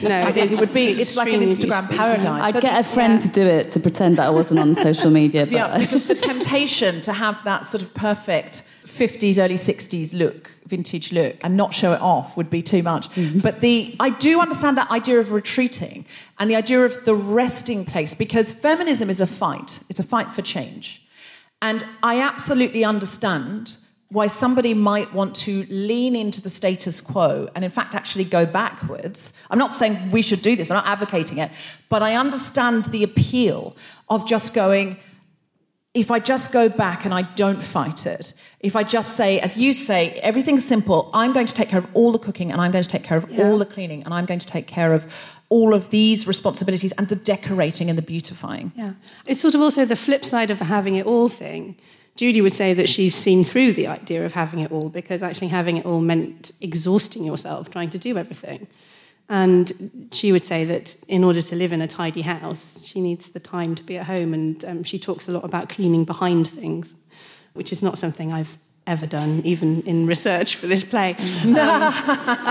No, I think it would be. It's like an Instagram beautiful, paradise. I'd get a friend to do it to pretend that I wasn't on social media. But Yeah, because the temptation to have that sort of perfect 50s, early 60s look, vintage look, and not show it off would be too much. Mm-hmm. But the I do understand that idea of retreating and the idea of the resting place because feminism is a fight. It's a fight for change. And I absolutely understand why somebody might want to lean into the status quo and, in fact, actually go backwards. I'm not saying we should do this, I'm not advocating it, but I understand the appeal of just going, if I just go back and I don't fight it, if I just say, as you say, everything's simple, I'm going to take care of all the cooking and I'm going to take care of all the cleaning and I'm going to take care of all of these responsibilities and the decorating and the beautifying. Yeah. It's sort of also the flip side of the having it all thing. Judy would say that she's seen through the idea of having it all because actually having it all meant exhausting yourself trying to do everything. And she would say that in order to live in a tidy house, she needs the time to be at home. And um, she talks a lot about cleaning behind things, which is not something I've ever done, even in research for this play. Um,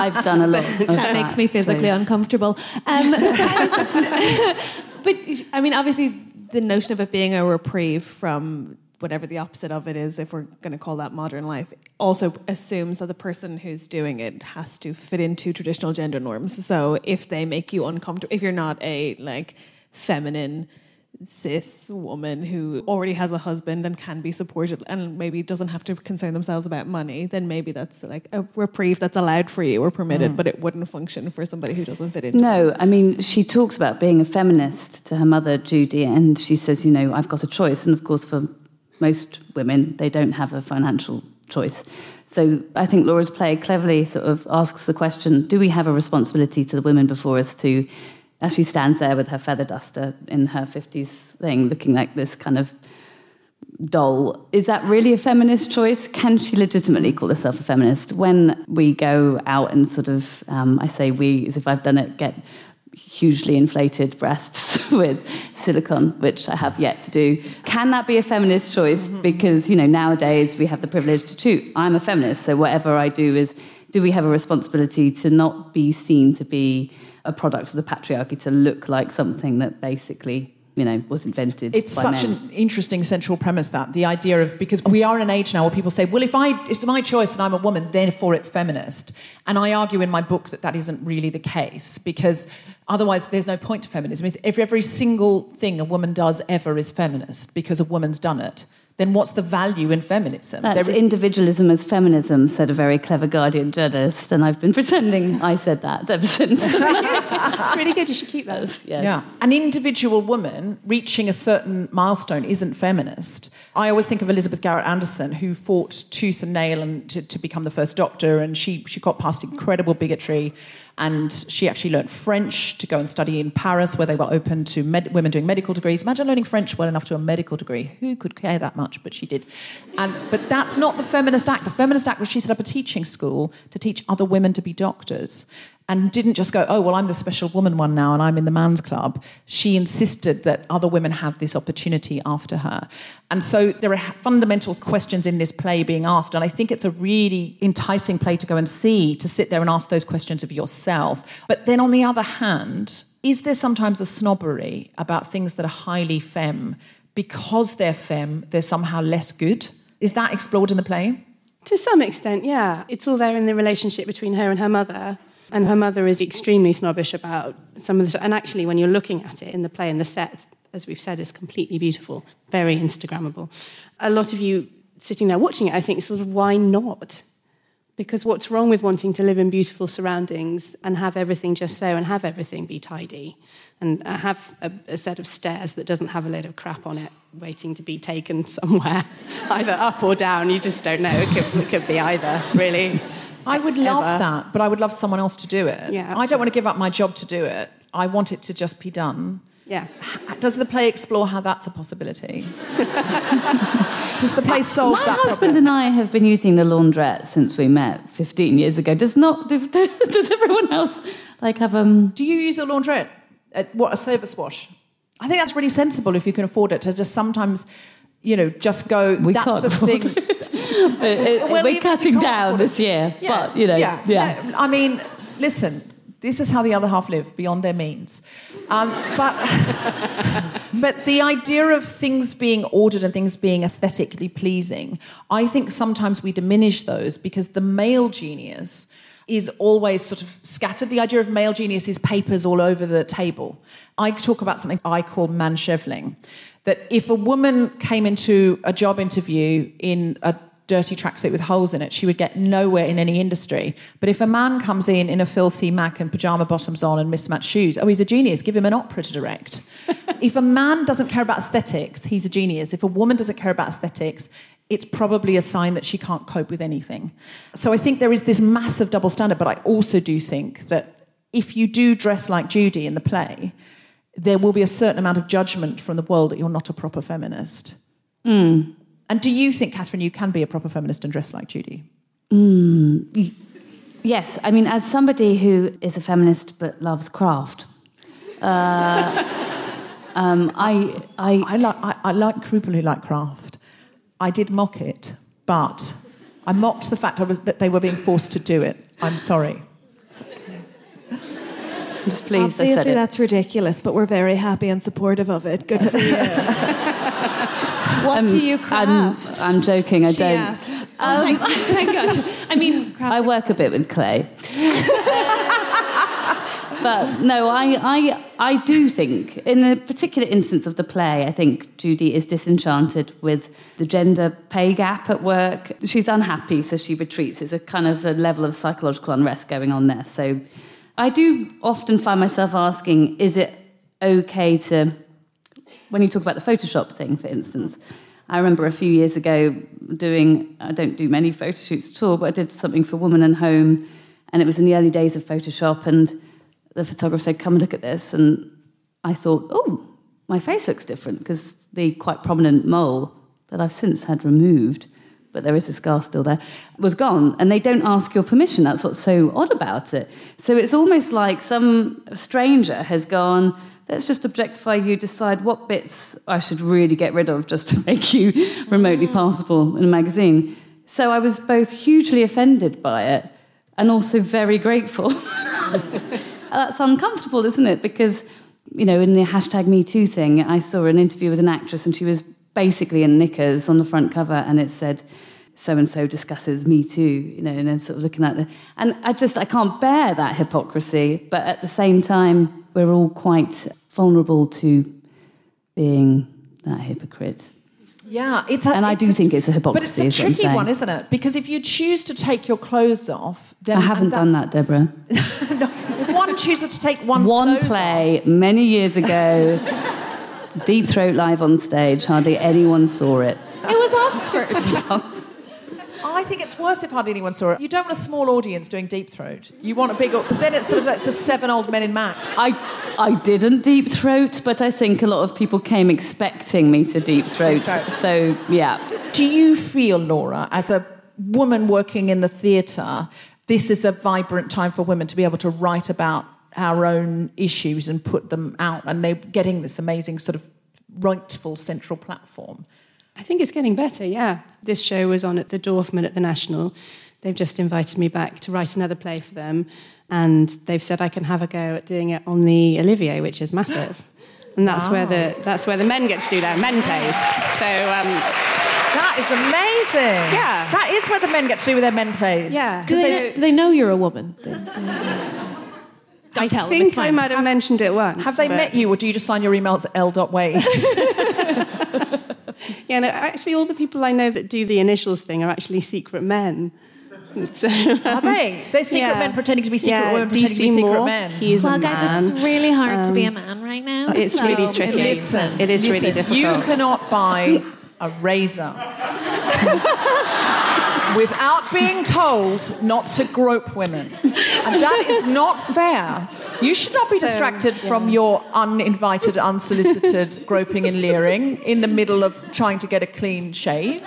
I've done a lot. of that makes me physically so- uncomfortable. Um, I was just- but I mean, obviously, the notion of it being a reprieve from whatever the opposite of it is, if we're going to call that modern life, also assumes that the person who's doing it has to fit into traditional gender norms. So if they make you uncomfortable, if you're not a like feminine cis woman who already has a husband and can be supported and maybe doesn't have to concern themselves about money, then maybe that's like a reprieve that's allowed for you or permitted, mm. but it wouldn't function for somebody who doesn't fit in. No, I mean, she talks about being a feminist to her mother, Judy, and she says, you know, I've got a choice. And of course, for most women, they don't have a financial choice. So I think Laura's play cleverly sort of asks the question do we have a responsibility to the women before us to. As she stands there with her feather duster in her 50s thing, looking like this kind of doll. Is that really a feminist choice? Can she legitimately call herself a feminist? When we go out and sort of, um, I say we as if I've done it, get hugely inflated breasts with silicone, which I have yet to do. Can that be a feminist choice? Because, you know, nowadays we have the privilege to choose. I'm a feminist, so whatever I do is, do we have a responsibility to not be seen to be a product of the patriarchy, to look like something that basically you know, was invented. It's such men. an interesting central premise that the idea of because we are in an age now where people say, well, if I it's my choice and I'm a woman, therefore it's feminist. And I argue in my book that that isn't really the case because otherwise there's no point to feminism. It's if every single thing a woman does ever is feminist because a woman's done it, then what's the value in feminism? That's There- individualism as feminism, said a very clever Guardian journalist, and I've been pretending I said that ever since. It's really good. You should keep that. Yes. Yeah. An individual woman reaching a certain milestone isn't feminist. I always think of Elizabeth Garrett Anderson, who fought tooth and nail and to, to become the first doctor, and she, she got past incredible bigotry. And she actually learned French to go and study in Paris, where they were open to med- women doing medical degrees. Imagine learning French well enough to a medical degree. Who could care that much? But she did. And, but that's not the feminist act. The feminist act was she set up a teaching school to teach other women to be doctors and didn't just go, oh, well, I'm the special woman one now and I'm in the man's club. She insisted that other women have this opportunity after her. And so there are fundamental questions in this play being asked. And I think it's a really enticing play to go and see, to sit there and ask those questions of yourself. But then on the other hand, is there sometimes a snobbery about things that are highly femme? Because they're femme, they're somehow less good? Is that explored in the play? To some extent, yeah. It's all there in the relationship between her and her mother. And her mother is extremely snobbish about some of the. And actually, when you're looking at it in the play and the set, as we've said, is completely beautiful, very Instagrammable. A lot of you sitting there watching it, I think, sort of, why not? Because what's wrong with wanting to live in beautiful surroundings and have everything just so and have everything be tidy and have a, a set of stairs that doesn't have a load of crap on it waiting to be taken somewhere, either up or down? You just don't know. It could, it could be either, really. I would love Ever. that, but I would love someone else to do it. Yeah, I don't want to give up my job to do it. I want it to just be done. Yeah. Does the play explore how that's a possibility? Does the play solve My husband problem? and I have been using the laundrette since we met 15 years ago. Does not does everyone else like have um Do you use a laundrette? Uh, what a service wash? I think that's really sensible if you can afford it to just sometimes, you know, just go. We that's can't the afford thing. Well, we're even if you cutting down this year, Yeah, but you know, yeah. yeah. No, I mean, listen, this is how the other half live beyond their means. Um, but, but the idea of things being ordered and things being aesthetically pleasing, I think sometimes we diminish those because the male genius is always sort of scattered. The idea of male genius is papers all over the table. I talk about something I call mansheveling. That if a woman came into a job interview in a dirty tracksuit with holes in it, she would get nowhere in any industry. But if a man comes in in a filthy Mac and pajama bottoms on and mismatched shoes, oh, he's a genius. Give him an opera to direct. if a man doesn't care about aesthetics, he's a genius. If a woman doesn't care about aesthetics, it's probably a sign that she can't cope with anything. So I think there is this massive double standard, but I also do think that if you do dress like Judy in the play, there will be a certain amount of judgment from the world that you're not a proper feminist. Hmm. And do you think, Catherine, you can be a proper feminist and dress like Judy? Yes, I mean, as somebody who is a feminist but loves craft, uh, um, I, I, I like, I, I like people who like craft. I did mock it, but I mocked the fact I was, that they were being forced to do it. I'm sorry. I'm just pleased I said Obviously, it. that's ridiculous, but we're very happy and supportive of it. Good for you. what um, do you I'm, craft? I'm joking. I she don't. asked. Oh, thank um, you. Thank God. I mean, I work a bit with clay. but no, I, I, I do think, in the particular instance of the play, I think Judy is disenchanted with the gender pay gap at work. She's unhappy, so she retreats. There's a kind of a level of psychological unrest going on there. So I do often find myself asking, is it okay to when you talk about the Photoshop thing, for instance, I remember a few years ago doing, I don't do many photo shoots at all, but I did something for Woman and Home, and it was in the early days of Photoshop, and the photographer said, Come and look at this. And I thought, Oh, my face looks different, because the quite prominent mole that I've since had removed, but there is a scar still there, was gone. And they don't ask your permission. That's what's so odd about it. So it's almost like some stranger has gone, let's just objectify you, decide what bits I should really get rid of just to make you remotely mm. passable in a magazine. So I was both hugely offended by it and also very grateful. That's uncomfortable, isn't it? Because, you know, in the hashtag Me Too thing, I saw an interview with an actress and she was basically in knickers on the front cover and it said, so and so discusses Me Too, you know, and then sort of looking at the. And I just, I can't bear that hypocrisy. But at the same time, we're all quite vulnerable to being that hypocrite. Yeah, it's a, And I do a- think it's a hypocrisy. But it's a is what I'm tricky one, isn't it? Because if you choose to take your clothes off, then I haven't done that, Deborah. If one chooses to take one's One clothes one play many years ago, Deep Throat live on stage. Hardly anyone saw it. It was Oxford. I think it's worse if hardly anyone saw it. You don't want a small audience doing deep throat. You want a big, because then it's sort of like just seven old men in max. I, I didn't deep throat, but I think a lot of people came expecting me to deep throat. throat. So, yeah. Do you feel, Laura, as a woman working in the theatre, this is a vibrant time for women to be able to write about our own issues and put them out, and they're getting this amazing sort of rightful central platform? I think it's getting better, yeah. This show was on at the Dorfman at the National. They've just invited me back to write another play for them, and they've said I can have a go at doing it on the Olivier, which is massive. And that's where the that's where the men get to do their men plays. So um, That is amazing. Yeah. That is where the men get to do with their men plays. yeah, Do they, know, do they know you're a woman? Don't I tell them, think fine. I might have mentioned it once. Have they but- met you, or do you just sign your emails at l.wade? Yeah, no, actually, all the people I know that do the initials thing are actually secret men. So, Are they? They're secret Yeah. men pretending to be secret Yeah, women, pretending to be secret Moore, men. He's well, a guys, man. it's really hard to be a Um, man right now. it's so really tricky. Listen, It is really difficult. You cannot buy a razor without being told not to grope women. And that is not fair. You should not be So, distracted from your uninvited, unsolicited groping and leering in the middle of trying to get a clean shave.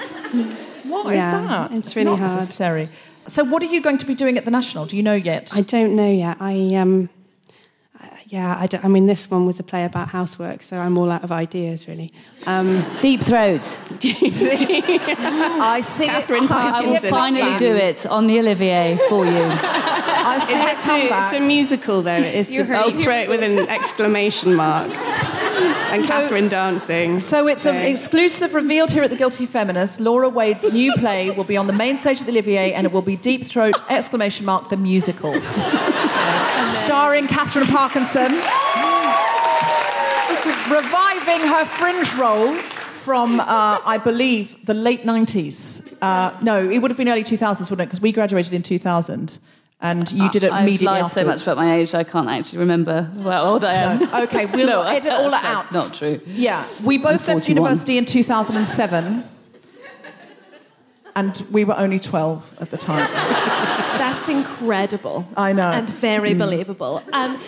What is Yeah, that? it's really not hard. necessary. So, what are you going to be doing at the National? Do you know yet? I don't know yet. I um, yeah, I, don't- I mean, this one was a play about housework, so I'm all out of ideas, really. Um, Deep throat. I see Catherine it. I I will finally do it on the Olivier for you. I see it's, come a, it's a musical, though. It's You the heard deep it. throat with an exclamation mark and Catherine dancing. So it's an exclusive revealed here at the Guilty Feminist. Laura Wade's new play will be on the main stage at the Olivier, and it will be Deep Throat exclamation mark the musical, starring Katherine Parkinson, reviving her fringe role from uh, I believe the late nineties. Uh, no, it would have been early two thousands, wouldn't it? Because we graduated in two thousand. And you did it immediately. I've immediately lied so much afterwards. about my age, I can't actually remember how old I am. No, okay, we'll No, edit all that out. that's not true. Yeah, we both left university in 2007, and we were only 12 at the time. That's incredible. I know. And very believable. Um,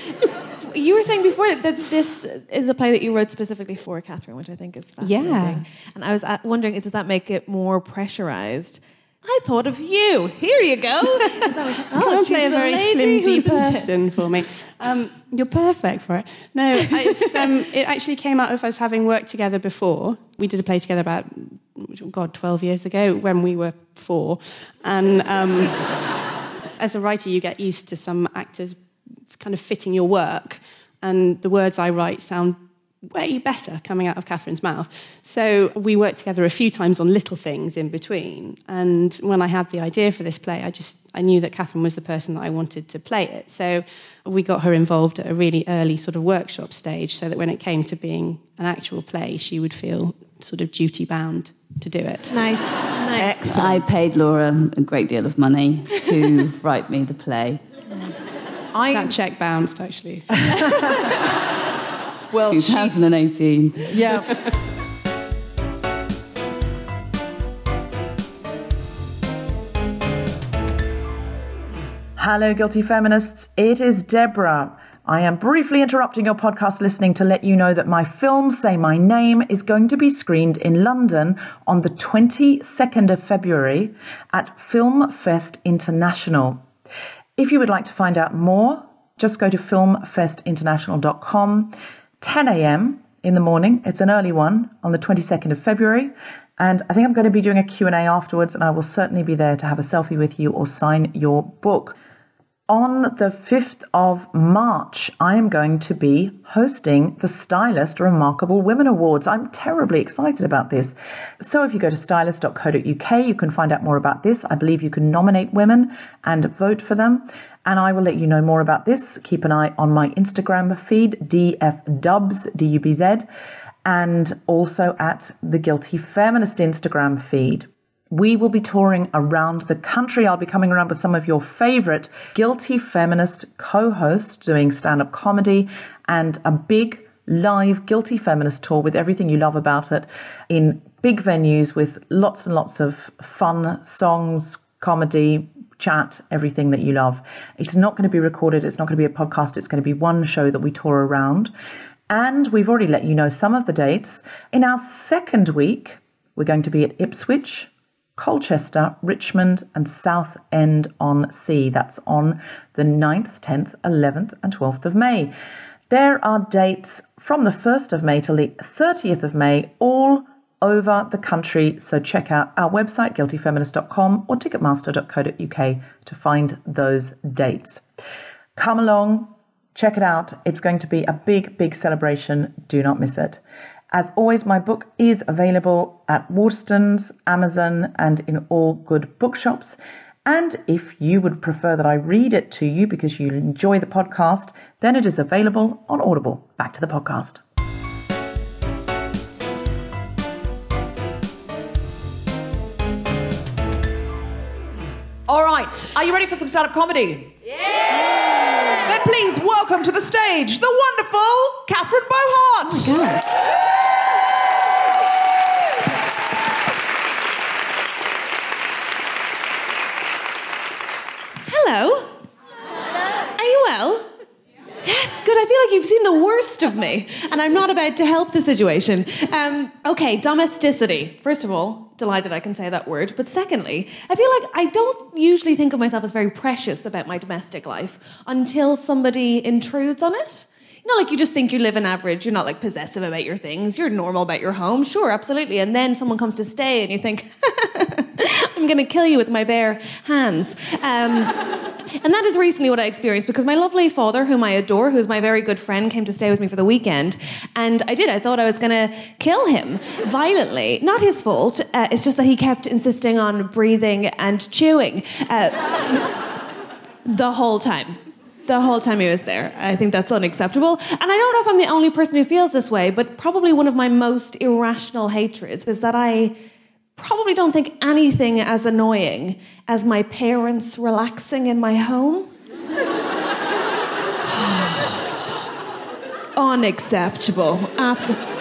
you were saying before that this is a play that you wrote specifically for Katherine, which I think is fascinating. Yeah. And I was uh, wondering, does that make it more pressurized? I thought of you. Here you go. Like, oh, she's play a very flimsy person for me. Um, you're perfect for it. No, it's, um, it actually came out of us having worked together before. We did a play together about, God, 12 years ago when we were four. And um, as a writer, you get used to some actors kind of fitting your work. And the words I write sound way better coming out of Katherine's mouth. So we worked together a few times on little things in between. And when I had the idea for this play, I just I knew that Catherine was the person that I wanted to play it. So we got her involved at a really early sort of workshop stage so that when it came to being an actual play, she would feel sort of duty bound to do it. Nice. nice. Excellent. I paid Laura a great deal of money to write me the play. I, That check bounced actually. well, she, 2018. yeah. Hello, guilty feminists. It is Deborah. I am briefly interrupting your podcast listening to let you know that my film, Say My Name, is going to be screened in London on the 22nd of February at Film Fest International. If you would like to find out more, just go to filmfestinternational.com. 10 a.m. in the morning. It's an early one on the 22nd of February. And I think I'm going to be doing a Q&A afterwards and I will certainly be there to have a selfie with you or sign your book. On the 5th of March, I am going to be hosting the Stylist Remarkable Women Awards. I'm terribly excited about this. So, if you go to stylist.co.uk, you can find out more about this. I believe you can nominate women and vote for them. And I will let you know more about this. Keep an eye on my Instagram feed, DFDubz, D U B Z. and also at the Guilty Feminist Instagram feed. We will be touring around the country. I'll be coming around with some of your favorite guilty feminist co hosts doing stand up comedy and a big live guilty feminist tour with everything you love about it in big venues with lots and lots of fun songs, comedy, chat, everything that you love. It's not going to be recorded, it's not going to be a podcast, it's going to be one show that we tour around. And we've already let you know some of the dates. In our second week, we're going to be at Ipswich, Colchester, Richmond, and Southend on Sea. That's on the 9th, 10th, 11th, and 12th of May. There are dates from the 1st of May till the 30th of May, all over the country. So check out our website, guiltyfeminist.com or ticketmaster.co.uk to find those dates. Come along, check it out. It's going to be a big, big celebration. Do not miss it. As always, my book is available at Waterstones, Amazon, and in all good bookshops. And if you would prefer that I read it to you because you enjoy the podcast, then it is available on Audible. Back to the podcast. Right, are you ready for some stand up comedy? Yeah! Then please welcome to the stage the wonderful Catherine Bohart. Oh Hello. Are you well? Yes, good. I feel like you've seen the worst of me, and I'm not about to help the situation. Um, okay, domesticity. First of all, delighted I can say that word. But secondly, I feel like I don't usually think of myself as very precious about my domestic life until somebody intrudes on it. You know, like you just think you live an average, you're not like possessive about your things, you're normal about your home, sure, absolutely. And then someone comes to stay and you think, I'm going to kill you with my bare hands. Um, and that is recently what I experienced because my lovely father, whom I adore, who's my very good friend, came to stay with me for the weekend. And I did. I thought I was going to kill him violently. Not his fault. Uh, it's just that he kept insisting on breathing and chewing uh, the whole time the whole time he was there. I think that's unacceptable. And I don't know if I'm the only person who feels this way, but probably one of my most irrational hatreds is that I probably don't think anything as annoying as my parents relaxing in my home. Unacceptable. Absolutely.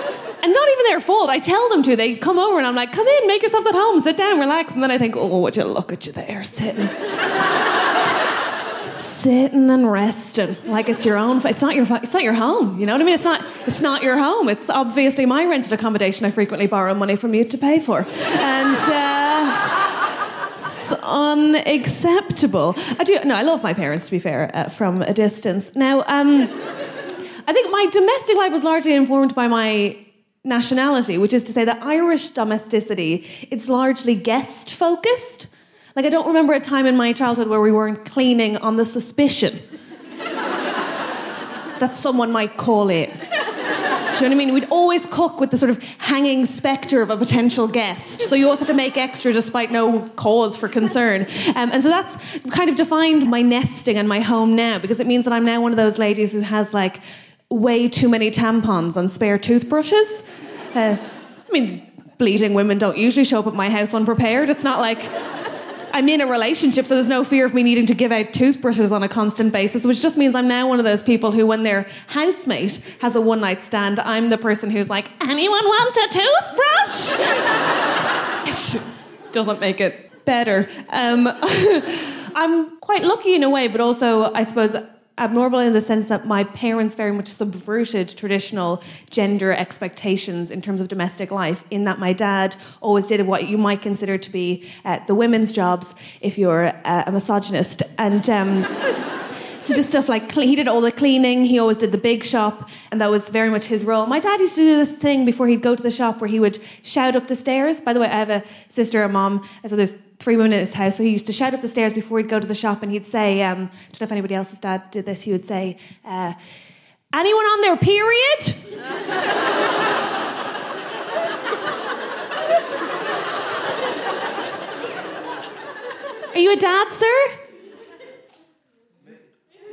And not even their fault. I tell them to. They come over and I'm like, come in, make yourselves at home, sit down, relax. And then I think, oh, would you look at you there sitting? Sitting and resting like it's your own. It's not your. It's not your home. You know what I mean? It's not. It's not your home. It's obviously my rented accommodation. I frequently borrow money from you to pay for, and. Uh, it's unacceptable. I do. No, I love my parents. To be fair, uh, from a distance. Now, um, I think my domestic life was largely informed by my nationality, which is to say that Irish domesticity, it's largely guest focused. Like, I don't remember a time in my childhood where we weren't cleaning on the suspicion that someone might call it. Do you know what I mean? We'd always cook with the sort of hanging spectre of a potential guest. So you always had to make extra despite no cause for concern. Um, and so that's kind of defined my nesting and my home now because it means that I'm now one of those ladies who has like way too many tampons and spare toothbrushes. Uh, I mean, bleeding women don't usually show up at my house unprepared. It's not like I'm in a relationship, so there's no fear of me needing to give out toothbrushes on a constant basis, which just means I'm now one of those people who, when their housemate has a one night stand, I'm the person who's like, anyone want a toothbrush? Doesn't make it better. Um, I'm quite lucky in a way, but also, I suppose, abnormal in the sense that my parents very much subverted traditional gender expectations in terms of domestic life in that my dad always did what you might consider to be uh, the women's jobs if you're uh, a misogynist. And um, so just stuff like he did all the cleaning he always did the big shop and that was very much his role. My dad used to do this thing before he'd go to the shop where he would shout up the stairs. By the way i have a sister a mom and so there's women in his house. So he used to shout up the stairs before he'd go to the shop and he'd say, um, I don't know if anybody else's dad did this, he would say, uh, Anyone on their period? Are you a dad, sir?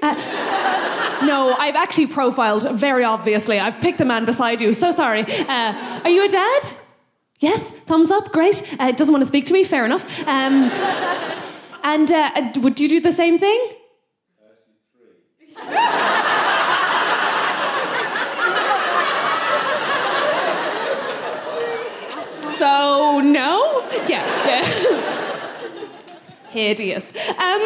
Uh, no, I've actually profiled very obviously. I've picked the man beside you. So sorry. Uh, are you a dad? Yes, thumbs up, great. Uh, doesn't want to speak to me, fair enough. Um, and uh, would you do the same thing? so no? Yeah, yeah. Hideous. Um,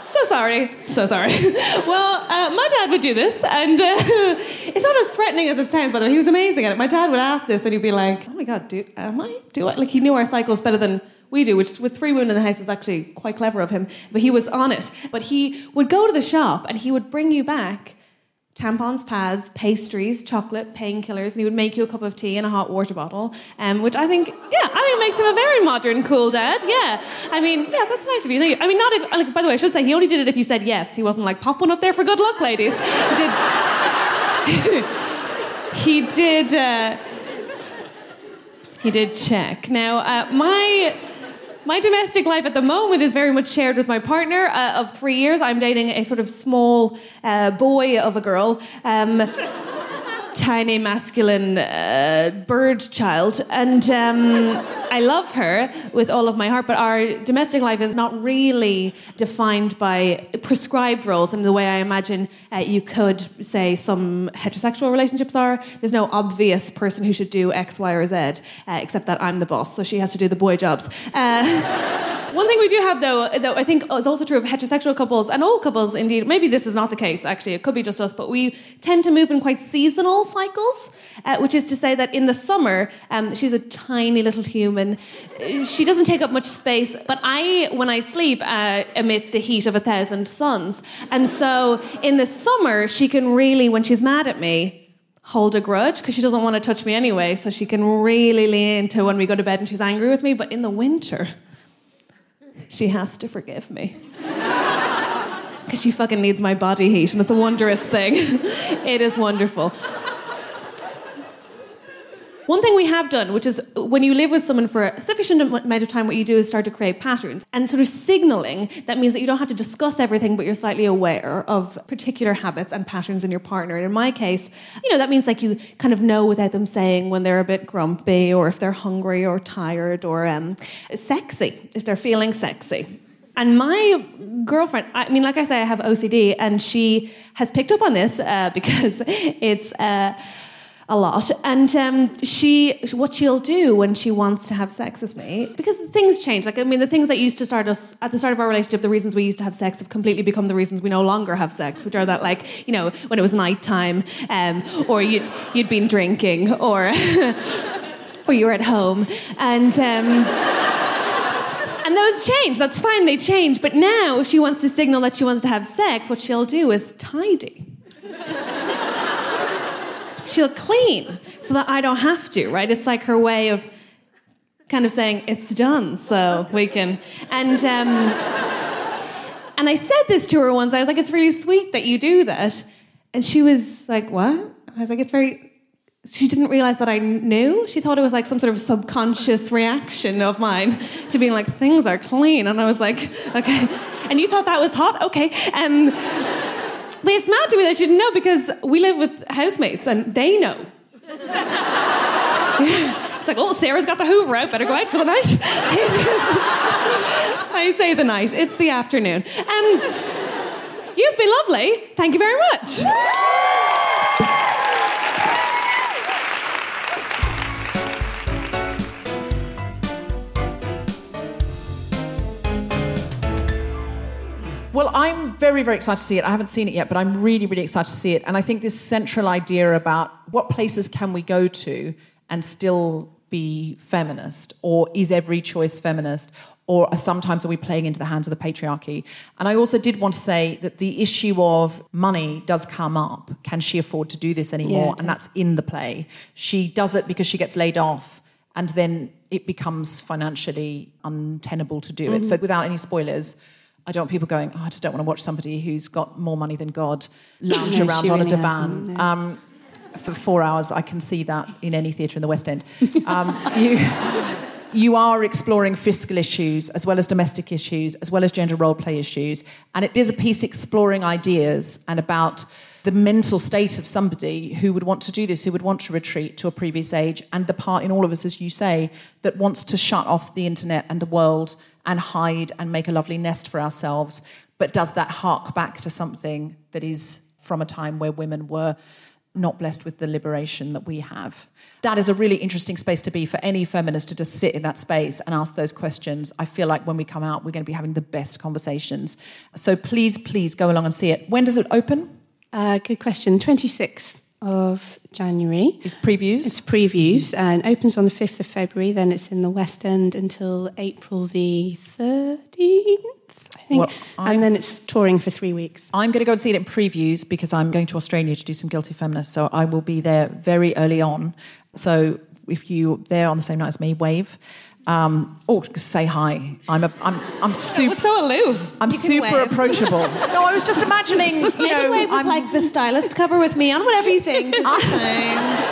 so sorry, so sorry. Well, uh, my dad would do this, and uh, it's not as threatening as it sounds. By the way, he was amazing at it. My dad would ask this, and he'd be like, "Oh my god, do am I? Do I?" Like he knew our cycles better than we do, which with three women in the house is actually quite clever of him. But he was on it. But he would go to the shop, and he would bring you back tampons, pads, pastries, chocolate, painkillers, and he would make you a cup of tea and a hot water bottle, um, which I think, yeah, I think makes him a very modern, cool dad. Yeah, I mean, yeah, that's nice of you. I mean, not if, like, by the way, I should say he only did it if you said yes. He wasn't like pop one up there for good luck, ladies. Did. he did. Uh, he did check. Now, uh, my my domestic life at the moment is very much shared with my partner uh, of three years. I'm dating a sort of small uh, boy of a girl. Um, tiny masculine uh, bird child and um, i love her with all of my heart but our domestic life is not really defined by prescribed roles in the way i imagine uh, you could say some heterosexual relationships are. There's no obvious person who should do x y or z uh, except that i'm the boss so she has to do the boy jobs. Uh, one thing we do have, though, that I think is also true of heterosexual couples and all couples, indeed, maybe this is not the case, actually, it could be just us, but we tend to move in quite seasonal cycles, uh, which is to say that in the summer, um, she's a tiny little human. She doesn't take up much space, but I, when I sleep, uh, emit the heat of a thousand suns. And so in the summer, she can really, when she's mad at me, hold a grudge because she doesn't want to touch me anyway, so she can really lean into when we go to bed and she's angry with me. But in the winter, she has to forgive me. Because she fucking needs my body heat, and it's a wondrous thing. it is wonderful. One thing we have done, which is when you live with someone for a sufficient amount of time, what you do is start to create patterns. And sort of signaling, that means that you don't have to discuss everything, but you're slightly aware of particular habits and patterns in your partner. And in my case, you know, that means like you kind of know without them saying when they're a bit grumpy or if they're hungry or tired or um, sexy, if they're feeling sexy. And my girlfriend, I mean, like I say, I have OCD, and she has picked up on this uh, because it's. Uh, a lot. And um, she, what she'll do when she wants to have sex with me, because things change. Like I mean, the things that used to start us at the start of our relationship, the reasons we used to have sex have completely become the reasons we no longer have sex, which are that like you know when it was nighttime, um, or you you'd been drinking, or or you were at home, and. Um, and those change. That's fine, they change. But now, if she wants to signal that she wants to have sex, what she'll do is tidy she'll clean so that I don't have to, right? It's like her way of kind of saying, it's done, so we can. And, um, and I said this to her once. I was like, it's really sweet that you do that. And she was like, what? I was like, it's very. She didn't realize that I knew. She thought it was like some sort of subconscious reaction of mine to being like, things are clean. And I was like, okay. And you thought that was hot? Okay. And. But it's mad to me that you didn't know because we live with housemates and they know. it's like, oh, Sarah's got the Hoover out. Better go out for the night. I say the night. It's the afternoon. And you've been lovely. Thank you very much. Well, I'm very, very excited to see it. I haven't seen it yet, but I'm really, really excited to see it. And I think this central idea about what places can we go to and still be feminist, or is every choice feminist, or sometimes are we playing into the hands of the patriarchy? And I also did want to say that the issue of money does come up. Can she afford to do this anymore? Yeah, and that's in the play. She does it because she gets laid off, and then it becomes financially untenable to do mm-hmm. it. So, without any spoilers, I don't want people going, oh, I just don't want to watch somebody who's got more money than God lounge no, around on a divan. Um, for four hours, I can see that in any theatre in the West End. Um, you, you are exploring fiscal issues as well as domestic issues, as well as gender role play issues. And it is a piece exploring ideas and about the mental state of somebody who would want to do this, who would want to retreat to a previous age, and the part in all of us, as you say, that wants to shut off the internet and the world and hide and make a lovely nest for ourselves. But does that hark back to something that is from a time where women were not blessed with the liberation that we have? That is a really interesting space to be for any feminist to just sit in that space and ask those questions. I feel like when we come out, we're going to be having the best conversations. So please, please go along and see it. When does it open? Uh, good question. 26th of January. It's previews? It's previews and opens on the 5th of February. Then it's in the West End until April the 13th, I think. Well, and then it's touring for three weeks. I'm going to go and see it in previews because I'm going to Australia to do some Guilty Feminists. So I will be there very early on. So if you're there on the same night as me, wave. Um, or say hi. I'm a, I'm, I'm super. What's so aloof? I'm super wave. approachable. no, I was just imagining. You Maybe know, wave with I'm, like the stylist cover with me on whatever you think.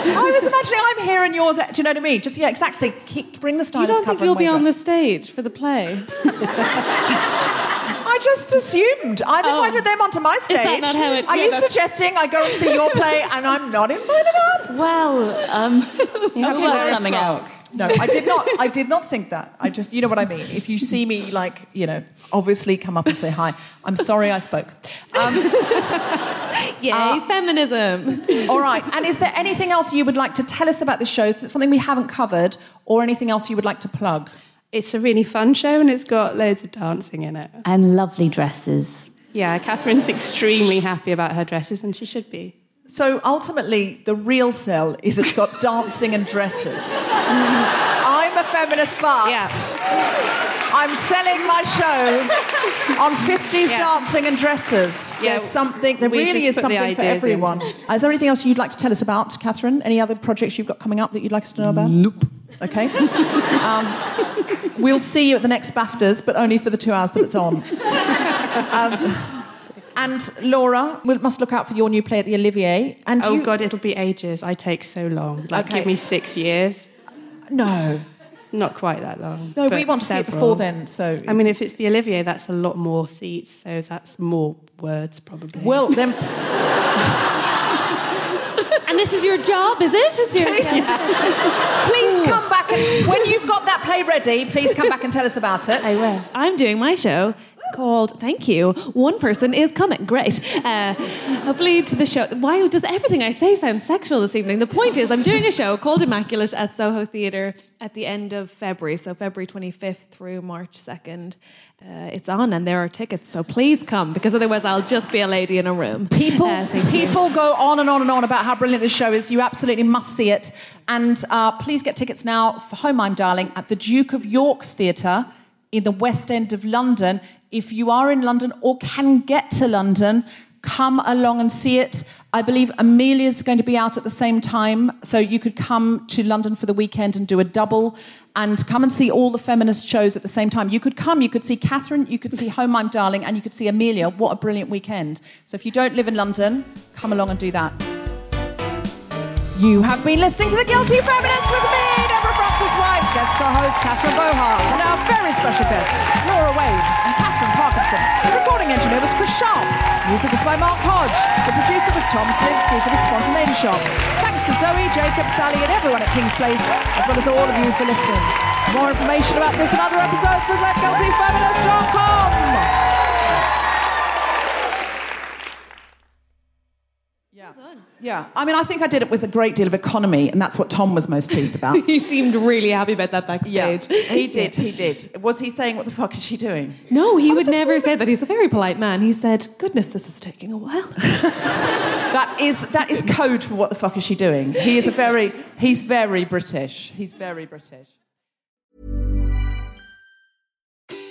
It's fine. I was imagining I'm here and you're there. Do you know what I mean? Just yeah, exactly. Keep, bring the stylist. You stylist don't cover. think you'll be on the stage for the play? I just assumed. I've invited them onto my stage. Oh. that not how it- Are yeah, you that's- suggesting I go and see your play and I'm not invited up? Well, um, you have to Well, work something out. No, I did not. I did not think that. I just, you know what I mean. If you see me, like, you know, obviously come up and say hi. I'm sorry I spoke. Um, Yay, Uh, feminism. all right. And is there anything else you would like to tell us about the show? Something we haven't covered, or anything else you would like to plug? It's a really fun show and it's got loads of dancing in it. And lovely dresses. Yeah, Katherine's extremely happy about her dresses and she should be. So ultimately, the real sell is it's got dancing and dresses. I'm a feminist, but Yeah. I'm selling my show on 50s Yeah. dancing and dresses. Yeah, There's something, there we really is something for everyone. in. Is there anything else you'd like to tell us about, Katherine? Any other projects you've got coming up that you'd like us to know about? Nope. Okay. Um, we'll see you at the next BAFTAs, but only for the two hours that it's on. Um, and Laura, we must look out for your new play at the Olivier. And Oh you, God, it'll be ages. I take so long. Like, Okay. give me six years. no, Not quite that long. no, we but want to see it before then. So, I mean, if it's the Olivier, that's a lot more seats, so that's more words probably. well, then and this is your job, is it? It's your please come back and when you've got that play ready, please come back and tell us about it. I will. I'm doing my show called Thank You. One person is coming. Great. Uh, hopefully to the show. Why does everything I say sound sexual this evening? The point is, I'm doing a show called Immaculate at Soho Theatre at the end of February, so February 25th through March 2nd. Uh, it's on, and there are tickets, so please come because otherwise I'll just be a lady in a room. People, Uh, thank you. people go on and on and on about how brilliant this show is. You absolutely must see it. And uh, please get tickets now for Home I'm Darling at the Duke of York's Theatre in the West End of London. If you are in London or can get to London, come along and see it. I believe Emilia's going to be out at the same time, so you could come to London for the weekend and do a double and come and see all the feminist shows at the same time. You could come, you could see Catherine, you could see Home I'm Darling, and you could see Emilia. What a brilliant weekend. So if you don't live in London, come along and do that. You have been listening to The Guilty Feminist with me, Deborah Frances-White, guest co-host Catherine Bohart, and our very special guests, Laura Wade and Katherine The recording engineer was Chris Sharp. Music was by Mark Hodge. The producer was Tom Salinsky for The Spontaneity Shop. Thanks to Zoe, Jacob, Sally, and everyone at Kings Place, as well as all of you for listening. For more information about this and other episodes, visit guiltyfeminist.com. Yeah. Yeah. I mean, I think I did it with a great deal of economy, and that's what Tom was most pleased about. He seemed really happy about that backstage. yeah. backstage. He did. He did. Was he saying, what the fuck is she doing? No, he I would never wondering- say that. He's a very polite man. He said, "Goodness, this is taking a while." That is that is code for what the fuck is she doing? He is a very he's very British. He's very British.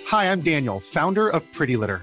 Hi, I'm Daniel, founder of Pretty Litter.